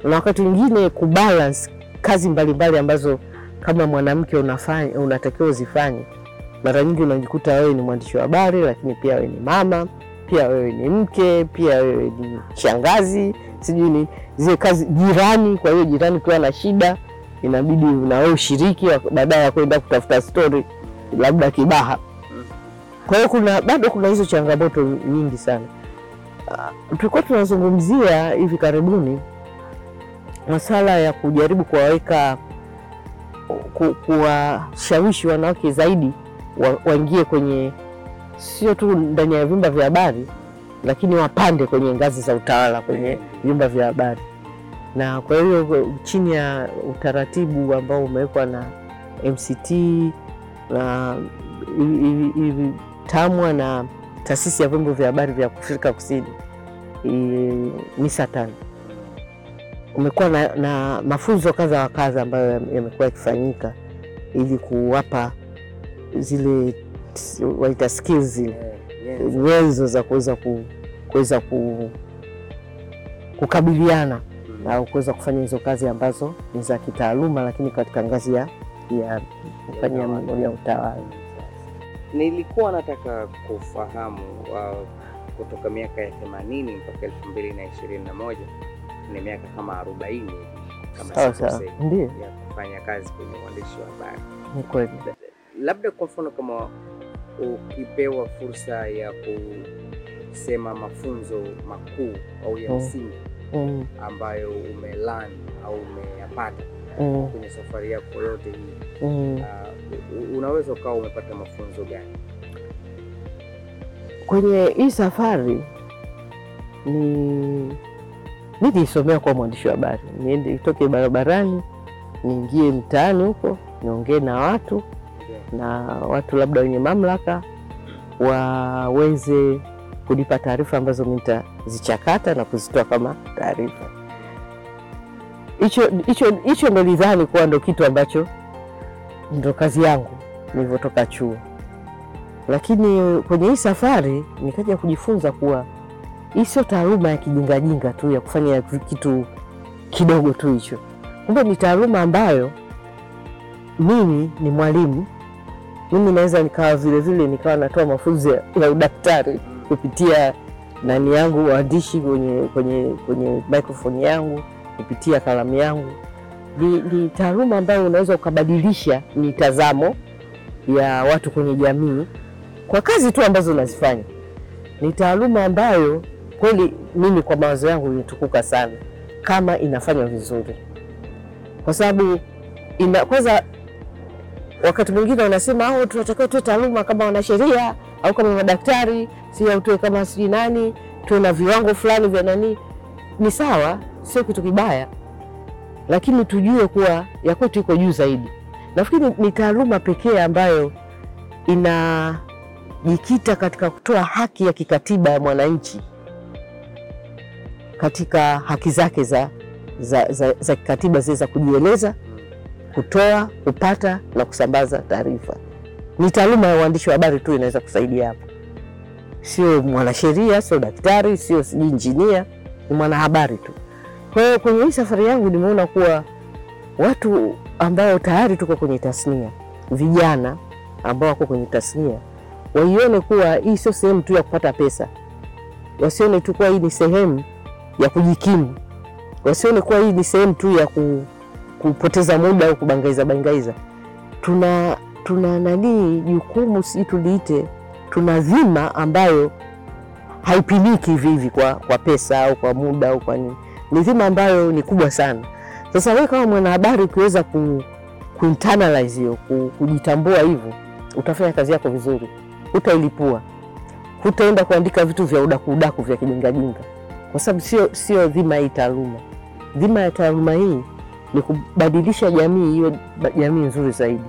na wakati mwingine kubalance kazi mbalimbali mbali ambazo kama mwanamke unafanya unatakiwa uzifanye. Mara nyingi unajikuta wewe ni mwandishi wa habari, lakini pia wewe ni mama, pia wewe ni mke, pia wewe ni shangazi, sijui ni zile kazi jirani. Kwa hiyo jirani ukiwa na shida inabidi na wewe ushiriki baadaye ya kwenda kutafuta stori labda Kibaha. Kwa hiyo kuna bado kuna hizo changamoto nyingi sana. Uh, tulikuwa tunazungumzia hivi karibuni masala ya kujaribu kuwaweka kuwashawishi wanawake zaidi wa, waingie kwenye sio tu ndani ya vyumba vya habari, lakini wapande kwenye ngazi za utawala kwenye vyumba vya habari. Na kwa hiyo chini ya utaratibu ambao umewekwa na MCT na hivi TAMWA na taasisi ya vyombo vya habari vya Afrika Kusini MISATAN, umekuwa na, na mafunzo kadha wa kadha ambayo yamekuwa yakifanyika ili kuwapa zile waita skills zile nyenzo za kuweza ku, kuweza ku, kukabiliana au kuweza kufanya hizo kazi ambazo ni za kitaaluma, lakini katika ngazi ya ya kufanya ya utawala. Nilikuwa nataka kufahamu uh, kutoka miaka ya themanini mpaka elfu mbili na ishirini na moja ni miaka kama arobaini kama sikosei, ndio ya kufanya kazi kwenye uandishi wa habari. Ni kweli. Labda kwa mfano kama ukipewa fursa ya kusema mafunzo makuu au ya msingi Mm. ambayo umelan au umeyapata Mm. kwenye safari yako yote hii Mm. uh, unaweza ukawa umepata mafunzo gani? Kwenye hii safari ni nilisomea kuwa mwandishi wa habari, niende nitoke barabarani niingie mtaani huko niongee na watu na watu labda wenye mamlaka waweze kunipa taarifa ambazo mi nitazichakata na kuzitoa kama taarifa. Hicho ndo nidhani kuwa ndo kitu ambacho ndo kazi yangu nilivyotoka chuo, lakini kwenye hii safari nikaja kujifunza kuwa hii sio taaluma ya kijingajinga tu ya kufanya kitu kidogo tu hicho. Kumbe ni taaluma ambayo mimi ni mwalimu, mimi naweza nikawa vilevile nikawa natoa mafunzo ya udaktari kupitia nani yangu waandishi kwenye, kwenye, kwenye microphone yangu kupitia kalamu yangu. Ni, ni taaluma ambayo unaweza ukabadilisha mitazamo ya watu kwenye jamii kwa kazi tu ambazo unazifanya. Ni taaluma ambayo kweli mimi kwa mawazo yangu imetukuka sana kama inafanywa vizuri, kwa sababu kwanza, wakati mwingine wanasema au tunatakiwa tuwe taaluma kama wanasheria au kama madaktari, si au tuwe kama sijui nani, tuwe na viwango fulani vya nani. Ni sawa, sio kitu kibaya, lakini tujue kuwa ya kwetu iko juu zaidi. Nafikiri ni taaluma pekee ambayo inajikita katika kutoa haki ya kikatiba ya mwananchi katika haki zake za, za, za, za kikatiba zile za kujieleza, kutoa, kupata na kusambaza taarifa. Ni taaluma ya uandishi wa habari tu inaweza kusaidia hapo, sio mwanasheria, sio daktari, sio sijui injinia, ni mwanahabari tu. Kwa hiyo kwenye hii safari yangu nimeona kuwa watu ambao tayari tuko kwenye tasnia, vijana ambao wako kwenye tasnia waione kuwa hii sio sehemu tu ya kupata pesa, wasione tu kuwa hii ni sehemu ya kujikimu, wasione kuwa hii ni sehemu tu ya ku, kupoteza muda au kubangaiza bangaiza. Tuna tuna nani jukumu, si tuliite, tuna dhima ambayo haipimiki hivi hivi kwa, kwa pesa au kwa muda au kwa nini. Ni dhima ambayo ni kubwa sana. Sasa wewe kama mwanahabari ukiweza ku, ku internalize hiyo ku, kujitambua hivyo, utafanya kazi yako vizuri, utailipua, hutaenda kuandika vitu vya udaku udaku vya kijingajinga, kwa sababu sio sio dhima hii taaluma. Dhima ya taaluma hii ni kubadilisha jamii iwe jamii nzuri zaidi,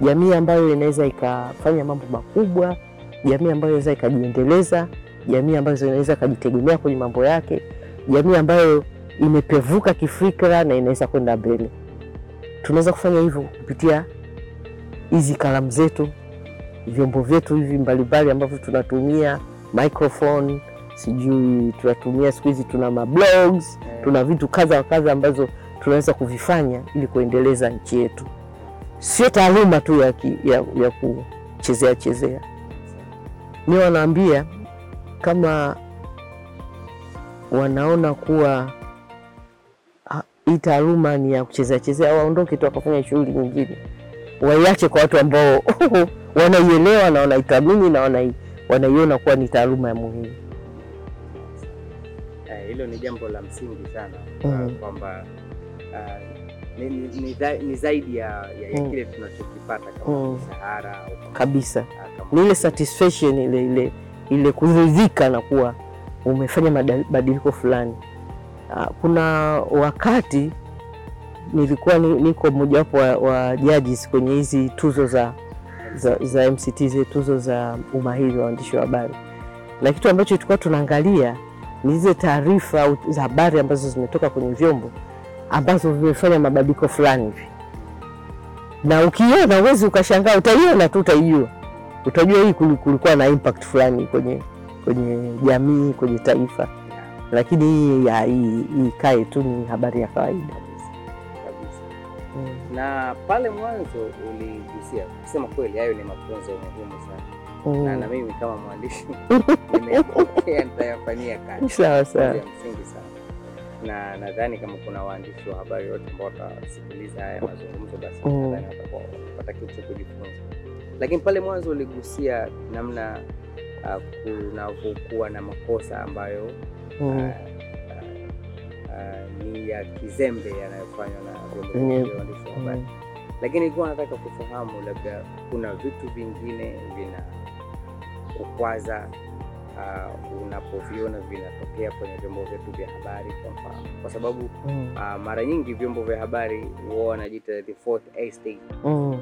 jamii ambayo inaweza ikafanya mambo makubwa, jamii ambayo inaweza ikajiendeleza, jamii ambayo inaweza ikajitegemea kwenye mambo yake, jamii ambayo imepevuka kifikra na inaweza kwenda mbele. Tunaweza kufanya hivyo kupitia hizi kalamu zetu, vyombo vyetu hivi mbalimbali ambavyo tunatumia, microphone, sijui tunatumia siku hizi, tuna mablogs, tuna vitu kadha wa kadha ambazo tunaweza kuvifanya ili kuendeleza nchi yetu, sio taaluma tu ya, ya, ya kuchezea chezea. Mi wanaambia kama wanaona kuwa hii taaluma ni ya kuchezea chezea, waondoke tu wakafanya shughuli nyingine, waiache kwa watu ambao wanaielewa na wanaithamini na wanai, wanaiona kuwa ni taaluma ya muhimu. Eh, hilo ni jambo la msingi sana mm -hmm. kwamba uh, ni, ni, ni, za- ni zaidi ya, ya, ya Mhm. kile tunachokipata kama mishahara kama- Kabisa. ah, ni ile satisfaction ile ile ile kuridhika na kuwa umefanya mabadiliko fulani. Ah, Kuna wakati nilikuwa ni- niko mojawapo wa, wa judges kwenye hizi tuzo za, za, za MCT zile tuzo za umahiri wa waandishi wa habari, na kitu ambacho tulikuwa tunaangalia ni zile taarifa au za habari ambazo zimetoka kwenye vyombo ambazo vimefanya mabadiliko fulani hivi, na ukiona uwezi ukashangaa, utaiona tu, utaijua utajua hii kulikuwa na impact fulani kwenye kwenye jamii, kwenye taifa, lakini hii ikae tu ni habari ya kawaida. kabisa. Na pale mwanzo uligusia kusema kweli, hayo ni mafunzo muhimu sana, na na Mm. mimi kama mwandishi nimepokea, nitayafanyia kazi. Sawa sawa. msingi sana, na nadhani kama kuna waandishi wa habari wote ambao watasikiliza haya mazungumzo, basi Mm. nadhani watakuwa watapata kitu cha kujifunza. Lakini pale mwanzo uligusia namna uh, kunavyokuwa na makosa ambayo Mm. uh, uh, ni ya kizembe yanayofanywa na vyombo vya waandishi wa habari Mm. lakini nilikuwa nataka kufahamu labda kuna vitu vingine vina kukwaza uh, unapoviona vinatokea kwenye vyombo vyetu vya habari kwa mfano, kwa sababu Mm. uh, mara nyingi vyombo vya habari huwa wanajiita the fourth estate. Mm. Uh,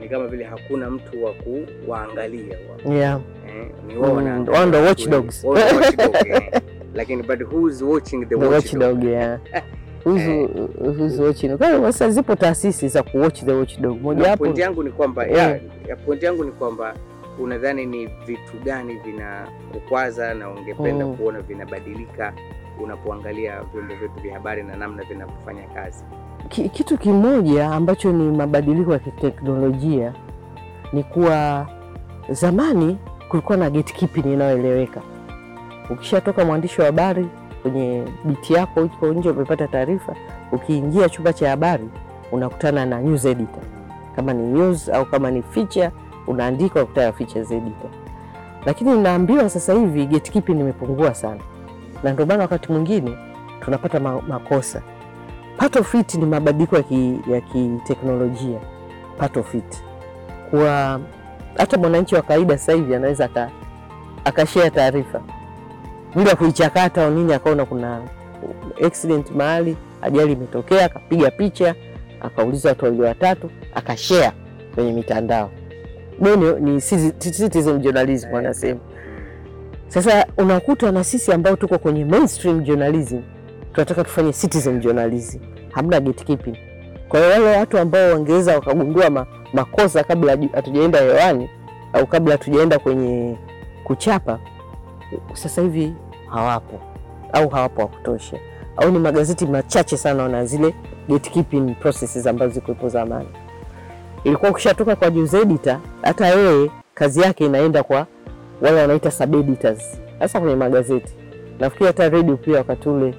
ni kama vile hakuna mtu wa kuwaangalia Yeah. eh, ni wao Mm, wanaangalia watchdogs. eh. lakini but who's watching the The watchdog? yeah. Sasa zipo taasisi za kuwatch the watchdog. Moja hapo. wapo Pointi yangu ni kwamba yeah. ya, ya pointi yangu ni kwamba unadhani ni vitu gani vinakukwaza na ungependa Mm. kuona vinabadilika unapoangalia vyombo vyetu vya habari na namna vinavyofanya kazi? Kitu kimoja ambacho ni mabadiliko ya kiteknolojia ni kuwa zamani kulikuwa na gatekeeping inayoeleweka. Ukishatoka mwandishi wa habari kwenye biti yako uko nje, umepata taarifa, ukiingia chumba cha habari unakutana na news editor, kama ni news au kama ni feature unaandika, unakutana na features editor. Lakini naambiwa sasa hivi gatekeeping imepungua sana, na ndio maana wakati mwingine tunapata ma makosa part of it ni mabadiliko ya ki- ya kiteknolojia. Part of it kwa hata mwananchi wa kawaida sasa hivi anaweza aka akashare taarifa bila kuichakata au nini, akaona kuna accident mahali, ajali imetokea, akapiga picha, akauliza watu wawili watatu, akashare kwenye mitandao. Ni, ni citizen journalism wanasema. Sasa unakuta na sisi ambao tuko kwenye mainstream journalism tunataka tufanye citizen journalism, hamna gatekeeping. Kwa hiyo wale watu ambao wangeweza wakagundua ma, makosa kabla hatujaenda hewani au kabla hatujaenda kwenye kuchapa, sasa hivi hawapo au hawapo wa kutosha, au ni magazeti machache sana wana zile gatekeeping processes ambazo zikuwepo zamani. Ilikuwa ukishatoka kwa news editor, hata yeye kazi yake inaenda kwa wale wanaita sub editors, hasa kwenye magazeti. Nafikiri hata radio pia, wakati ule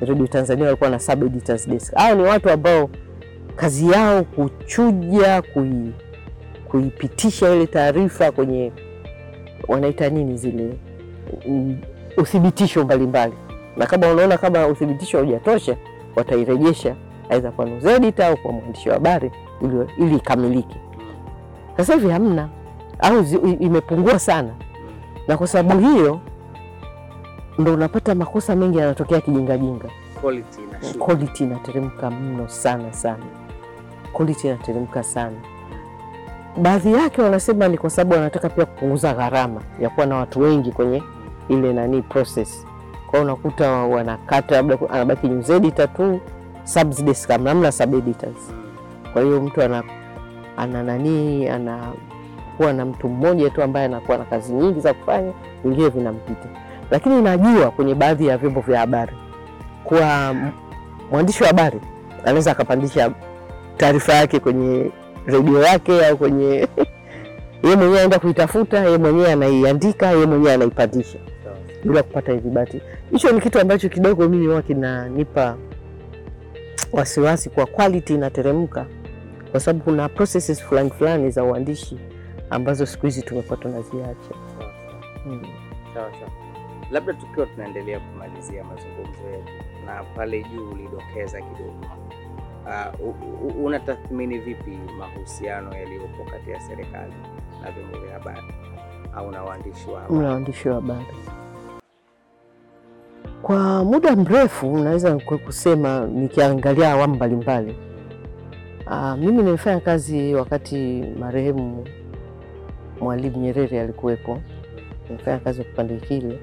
Radio Tanzania walikuwa na sub editors desk. Hao ni watu ambao kazi yao kuchuja, kui, kuipitisha ile taarifa kwenye wanaita nini zile uthibitisho mbalimbali, na kama unaona kama uthibitisho haujatosha watairejesha aidha kwa news editor au kwa mwandishi wa habari ili, ili ikamilike. Sasa hivi hamna au imepungua sana, na kwa sababu hiyo ndo unapata makosa mengi yanatokea kijingajinga. Quality inateremka mno sana sana, quality inateremka sana. Baadhi yake wanasema ni kwa sababu wanataka pia kupunguza gharama ya kuwa na watu wengi kwenye ile nani process. Kwa hiyo unakuta wanakata, labda anabaki news editor tu, subs desk hamna sub editors. Kwa hiyo mtu ana ana nani anakuwa na mtu mmoja tu ambaye anakuwa na kazi nyingi za kufanya, vingine vinampita. Lakini najua kwenye baadhi ya vyombo vya habari kwa mwandishi wa habari anaweza akapandisha taarifa yake kwenye redio yake au kwenye yeye mwenyewe aenda kuitafuta, yeye mwenyewe anaiandika, yeye mwenyewe anaipandisha bila kupata ithibati. Hicho ni kitu ambacho kidogo mimi huwa kinanipa wasiwasi kwa quality inateremka, kwa sababu kuna processes fulani fulani za uandishi ambazo siku hizi tumekuwa tunaziacha. Mm. Sawa sawa, labda tukiwa tunaendelea kumalizia mazungumzo yetu, na pale juu ulidokeza kidogo, uh, unatathmini vipi mahusiano yaliyopo kati ya serikali na vyombo vya habari au na waandishi wa habari? na waandishi wa habari kwa muda mrefu, unaweza kusema nikiangalia awamu mbalimbali. Ah, mimi nimefanya kazi wakati marehemu Mwalimu Nyerere alikuwepo, nimefanya kazi kwa kipande kile,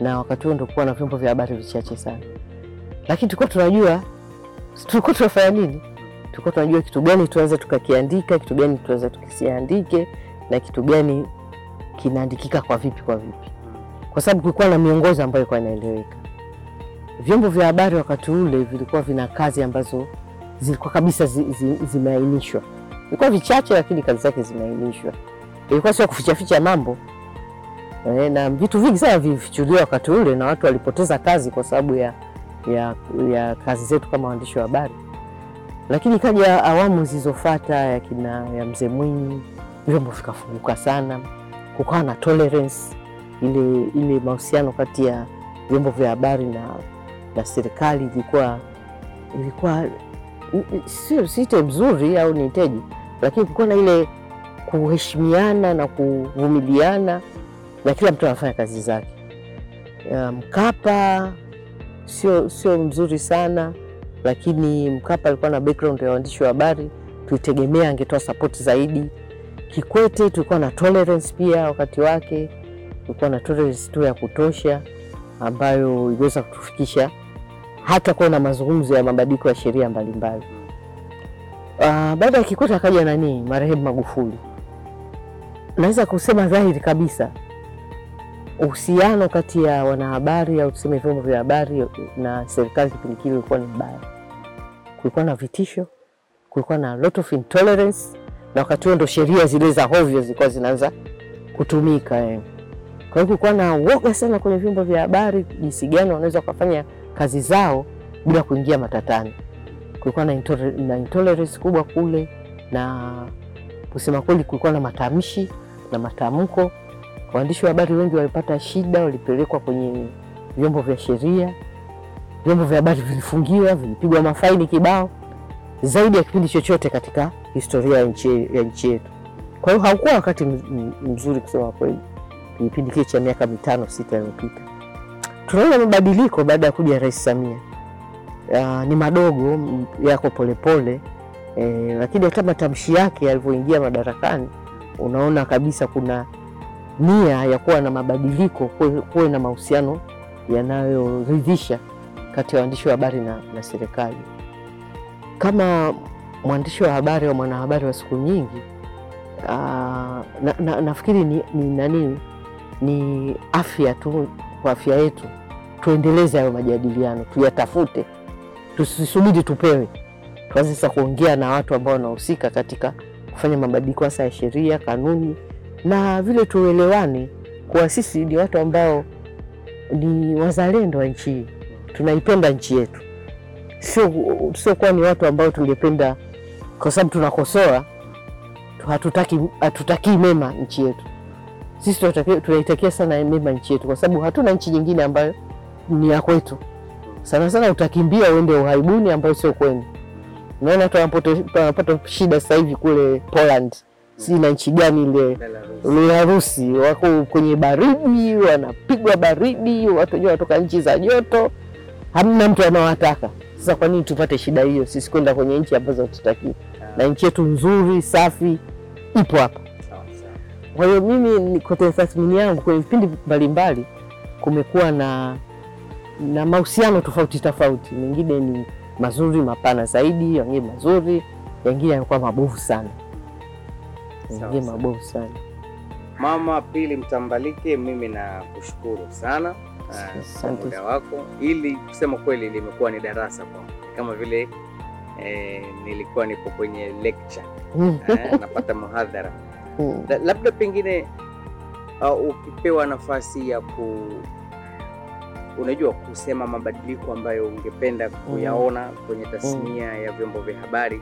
na wakati huo ndo kuwa na vyombo vya habari vichache sana, lakini tulikuwa tunajua tulikuwa tunafanya nini, tulikuwa tunajua kitu gani tunaweza tukakiandika, kitu gani tunaweza tukisiandike, na kitu gani kinaandikika kwa vipi kwa vipi, kwa sababu kulikuwa na miongozo ambayo ilikuwa inaeleweka. Vyombo vya habari wakati ule vilikuwa vina kazi ambazo zilikuwa kabisa zi, zi, zimeainishwa. Vilikuwa vichache, lakini kazi zake zimeainishwa. Ilikuwa sio kufichaficha mambo e, na vitu vingi sana vilifichuliwa wakati ule, na watu walipoteza kazi kwa sababu ya, ya, ya kazi zetu kama waandishi wa habari. Lakini kaja awamu zilizofuata ya kina ya mzee Mwinyi, vyombo vikafunguka sana, kukawa na tolerance ile, ile mahusiano kati ya vyombo vya habari na, na serikali ilikuwa ilikuwa sio site mzuri au niteje, lakini kulikuwa na ile kuheshimiana na kuvumiliana na kila mtu anafanya kazi zake. Mkapa sio sio mzuri sana, lakini Mkapa alikuwa na background ya waandishi wa habari, tuitegemea angetoa sapoti zaidi. Kikwete tulikuwa na tolerance pia, wakati wake tulikuwa na tolerance tu ya kutosha ambayo iliweza kutufikisha hata kuwa na mazungumzo ya mabadiliko ya sheria mbalimbali. Uh, baada ya Kikwete akaja nani, marehemu Magufuli. Naweza kusema dhahiri kabisa uhusiano kati ya wanahabari au tuseme vyombo vya habari na serikali kipindi kile ulikuwa ni mbaya. Kulikuwa na vitisho, kulikuwa na lot of intolerance, na wakati huo ndo sheria zile za hovyo zilikuwa zinaanza kutumika eh. Kwa hiyo kulikuwa na uoga sana kwenye vyombo vya habari, jinsi gani wanaweza wakafanya kazi zao bila kuingia matatani. Kulikuwa na, intole, na intolerance kubwa kule, na kusema kweli, kulikuwa na matamshi na matamko. Waandishi wa habari wengi walipata shida, walipelekwa kwenye vyombo vya sheria, vyombo vya habari vilifungiwa, vilipigwa mafaini kibao, zaidi ya kipindi chochote katika historia ya nchi yetu. Kwa hiyo haukuwa wakati mzuri kusema kweli kipindi kile cha miaka mitano sita iliyopita. Tunaona mabadiliko baada ya kuja Rais Samia. Uh, ni madogo yako polepole eh, lakini hata matamshi yake yalivyoingia madarakani unaona kabisa kuna nia ya kuwa na mabadiliko, kuwe na mahusiano yanayoridhisha kati ya waandishi wa habari na, na serikali. Kama mwandishi wa habari au mwanahabari wa siku nyingi uh, na, na, nafikiri ni, ni nani ni afya tu kwa afya yetu, tuendeleze hayo majadiliano, tuyatafute, tusisubiri tupewe, tuanze sasa kuongea na watu ambao wanahusika katika kufanya mabadiliko hasa ya sheria, kanuni na vile tuelewane kuwa sisi ni watu ambao ni wazalendo wa nchi hii, tunaipenda nchi yetu, sio sio ni watu ambao tungependa kwa sababu tunakosoa hatutaki hatutaki mema nchi yetu. Sisi tunaitakia sana mema nchi yetu, kwa sababu hatuna nchi nyingine ambayo ni ya kwetu. Sana sana utakimbia uende uhaibuni ambayo sio kwenu. Naona watu wanapata shida sasa hivi kule Poland, si na nchi gani ile Belarusi, wako kwenye baridi, wanapigwa baridi, watu wenyewe wanatoka nchi za joto, hamna mtu anawataka. Sasa kwa nini tupate shida hiyo sisi kwenda kwenye nchi ambazo hatutaki? Na nchi yetu nzuri safi ipo hapa. Kwa hiyo mimi kwenye tathmini yangu kwenye vipindi mbalimbali kumekuwa na na mahusiano tofauti tofauti, mengine ni mazuri mapana zaidi, wengine mazuri, wengine yanakuwa mabovu sana, wengine mabovu sana. Mama Pili Mtambalike, mimi nakushukuru sana kwa muda wako. Ili kusema kweli limekuwa ni darasa kwangu, kama vile eh, nilikuwa niko kwenye lecture. Eh, napata muhadhara. Mm. La- Labda pengine uh, ukipewa nafasi ya ku unajua kusema mabadiliko ambayo ungependa kuyaona kwenye tasnia ya vyombo vya habari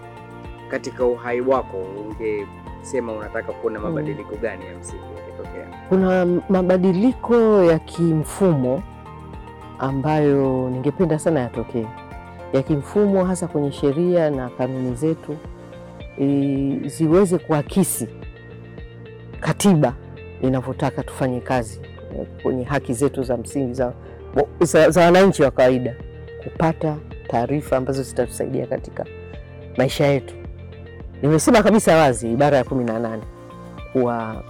katika uhai wako, ungesema unataka kuona Mm. mabadiliko gani ya msingi yakitokea? Kuna mabadiliko ya kimfumo ambayo ningependa sana yatokee, ya kimfumo hasa kwenye sheria na kanuni zetu e, ziweze kuakisi katiba inavyotaka tufanye kazi eh, kwenye haki zetu za msingi za, za, za wananchi wa kawaida kupata taarifa ambazo zitatusaidia katika maisha yetu. Nimesema kabisa wazi ibara ya kumi na nane kuwa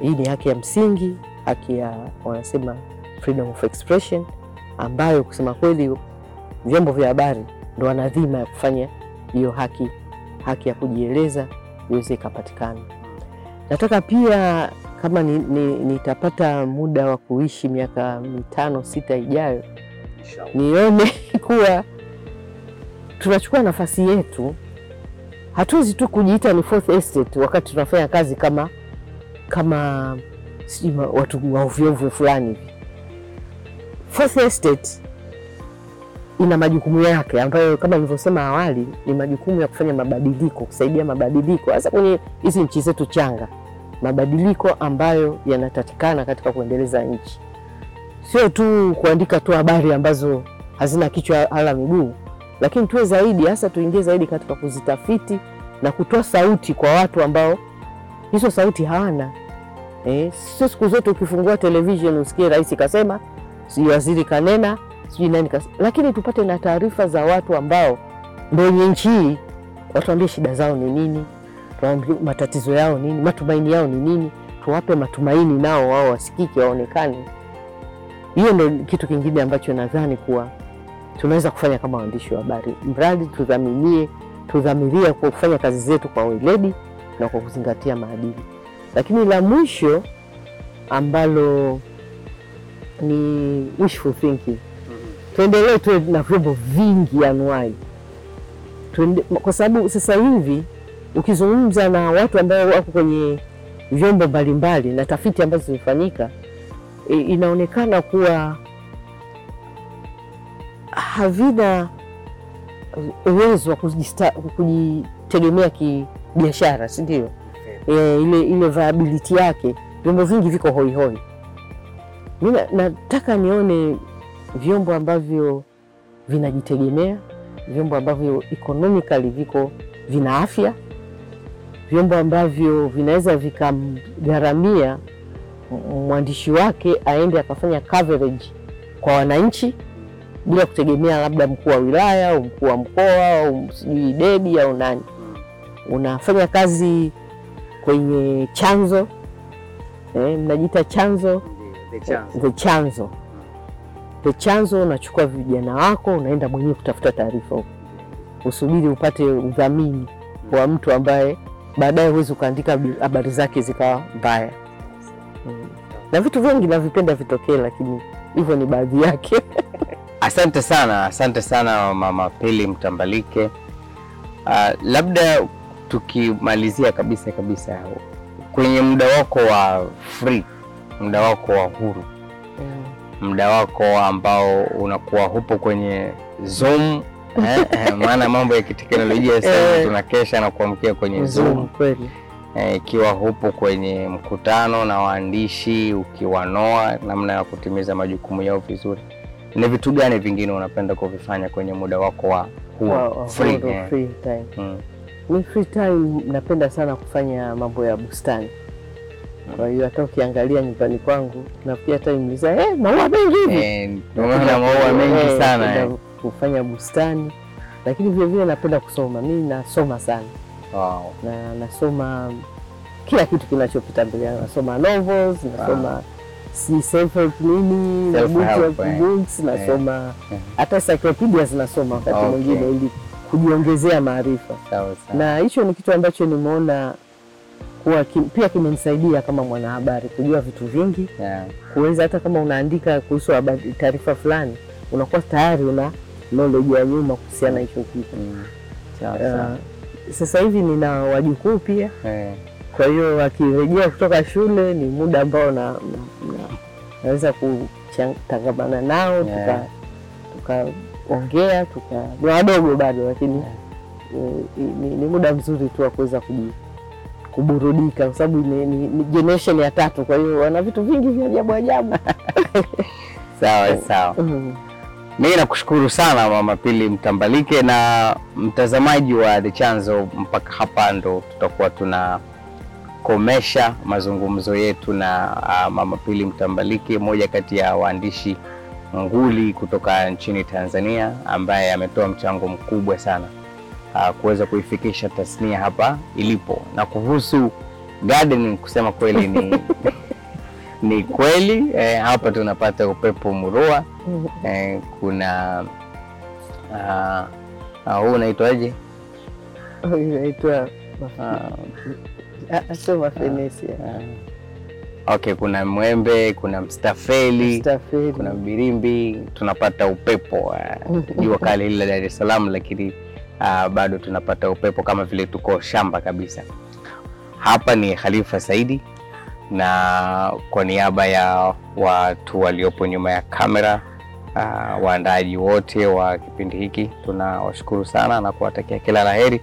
hii ni haki ya msingi, haki ya wanasema freedom of expression, ambayo kusema kweli vyombo vya habari ndo wana dhima ya kufanya hiyo haki, haki ya kujieleza iweze ikapatikana. Nataka pia kama ni- ni- nitapata muda wa kuishi miaka mitano sita ijayo, nione kuwa tunachukua nafasi yetu. Hatuwezi tu kujiita ni fourth estate wakati tunafanya kazi kama kama sijui watu wa fulani hivi. Fourth estate ina majukumu yake ambayo kama nilivyosema awali ni majukumu ya kufanya mabadiliko, kusaidia mabadiliko hasa kwenye hizi nchi zetu changa, mabadiliko ambayo yanatatikana katika kuendeleza nchi, sio tu kuandika tu habari ambazo hazina kichwa wala miguu, lakini tuwe zaidi, hasa tuingie zaidi katika kuzitafiti na kutoa sauti kwa watu ambao hizo sauti hawana. Eh, sio siku zote ukifungua televisheni usikie rais kasema, sijui waziri kanena, sijui nani kasema, lakini tupate na taarifa za watu ambao ndio wenye nchi hii, watuambie shida zao ni nini, tuambie matatizo yao nini, matumaini yao ni nini, tuwape matumaini nao wao wasikike, waonekane. Hiyo ndio kitu kingine ambacho nadhani kuwa tunaweza kufanya kama waandishi wa habari, mradi tudhaminie, tudhamirie kwa kufanya kazi zetu kwa weledi na kwa kuzingatia maadili. Lakini la mwisho ambalo ni wishful thinking, Mhm. tuendelee tuwe na vyombo vingi anuai, kwa sababu sasa hivi ukizungumza na watu ambao wako kwenye vyombo mbalimbali na tafiti ambazo zimefanyika, e, inaonekana kuwa havina uwezo wa kujitegemea kibiashara, si ndio? e, ile, ile viability yake, vyombo vingi viko hoihoi. Mi nataka nione vyombo ambavyo vinajitegemea, vyombo ambavyo economically viko vina afya, vyombo ambavyo vinaweza vikamgharamia mwandishi wake aende akafanya coverage kwa wananchi bila kutegemea labda mkuu wa wilaya au mkuu wa mkoa au sijui dedi au nani. Unafanya kazi kwenye chanzo eh, mnajiita chanzo the chance. the chanzo the chanzo. Unachukua vijana wako unaenda mwenyewe kutafuta taarifa huko, usubiri upate udhamini wa mtu ambaye baadaye huwezi ukaandika habari zake zikawa mbaya mm. Na vitu vingi navipenda vitokee, lakini hivyo ni baadhi yake. Asante sana, asante sana Mama Pili Mtambalike. Uh, labda tukimalizia kabisa kabisa, kwenye muda wako wa free, muda wako wa huru, muda wako ambao unakuwa hupo kwenye Zoom maana mambo ya kiteknolojia sasa Eh. tunakesha na kuamkia kwenye Zoom kweli. ikiwa ikiwa hupo kwenye mkutano na waandishi, ukiwanoa namna ya kutimiza majukumu yao vizuri, ni vitu gani vingine unapenda kuvifanya kwenye muda wako wa huo free, eh. time. Mm. Mi free time napenda sana kufanya mambo ya bustani. Kwa hiyo hata ukiangalia nyumbani kwangu nafikia hata za eh, maua mengi hivi. Eh, maua mengi Eh, sana eh. Kufanya bustani, lakini vile vile napenda kusoma. Mi nasoma sana Wow. na nasoma kila kitu kinachopita mbele yangu. Nasoma novels, nasoma si self help nini, eh. books, nasoma Eh. hata encyclopedias nasoma wakati mwingine ili kujiongezea maarifa na hicho ni kitu ambacho nimeona kuwa kim, pia kimenisaidia kama mwanahabari kujua vitu vingi, Yeah. kuweza hata kama unaandika kuhusu taarifa fulani, unakuwa tayari una knowledge ya nyuma kuhusiana hicho kitu. Mm. Uh, sasa hivi nina wajukuu pia, Eh. kwa hiyo wakirejea kutoka shule ni muda ambao na, na, na, naweza kutangamana nao Yeah. tukaongea tuka ni wadogo bado lakini Yeah. eh, ni, ni muda mzuri tu wa kuweza kuburudika kwa sababu ni, ni, ni generation ya tatu, kwa hiyo wana vitu vingi vya ajabu ajabu. Sawa sawa. Mimi nakushukuru sana Mama Pili Mtambalike na mtazamaji wa The Chanzo. Mpaka hapa ndo tutakuwa tunakomesha mazungumzo yetu na uh, Mama Pili Mtambalike, moja kati ya waandishi nguli kutoka nchini Tanzania ambaye ametoa mchango mkubwa sana uh, kuweza kuifikisha tasnia hapa ilipo. Na kuhusu gardening, kusema kweli ni ni kweli eh, hapa tunapata upepo murua Mm. eh, kuna ah, ah, huu unaitwaje? Inaitwa Ah, ah, ah, sio mafenesi ah. Okay, kuna mwembe, kuna mstafeli, mstafeli, kuna mbirimbi, tunapata upepo ah, jua kali hili la Dar es Salaam, lakini uh, bado tunapata upepo kama vile tuko shamba kabisa. Hapa ni Khalifa Saidi na kwa niaba ya watu waliopo nyuma ya kamera uh, waandaaji wote wa kipindi hiki tunawashukuru sana na kuwatakia kila la heri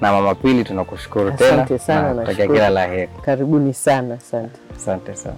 na Mama Pili tunakushukuru tena Asante sana, na kutakia kila la heri. Karibuni sana, asante. Asante sana.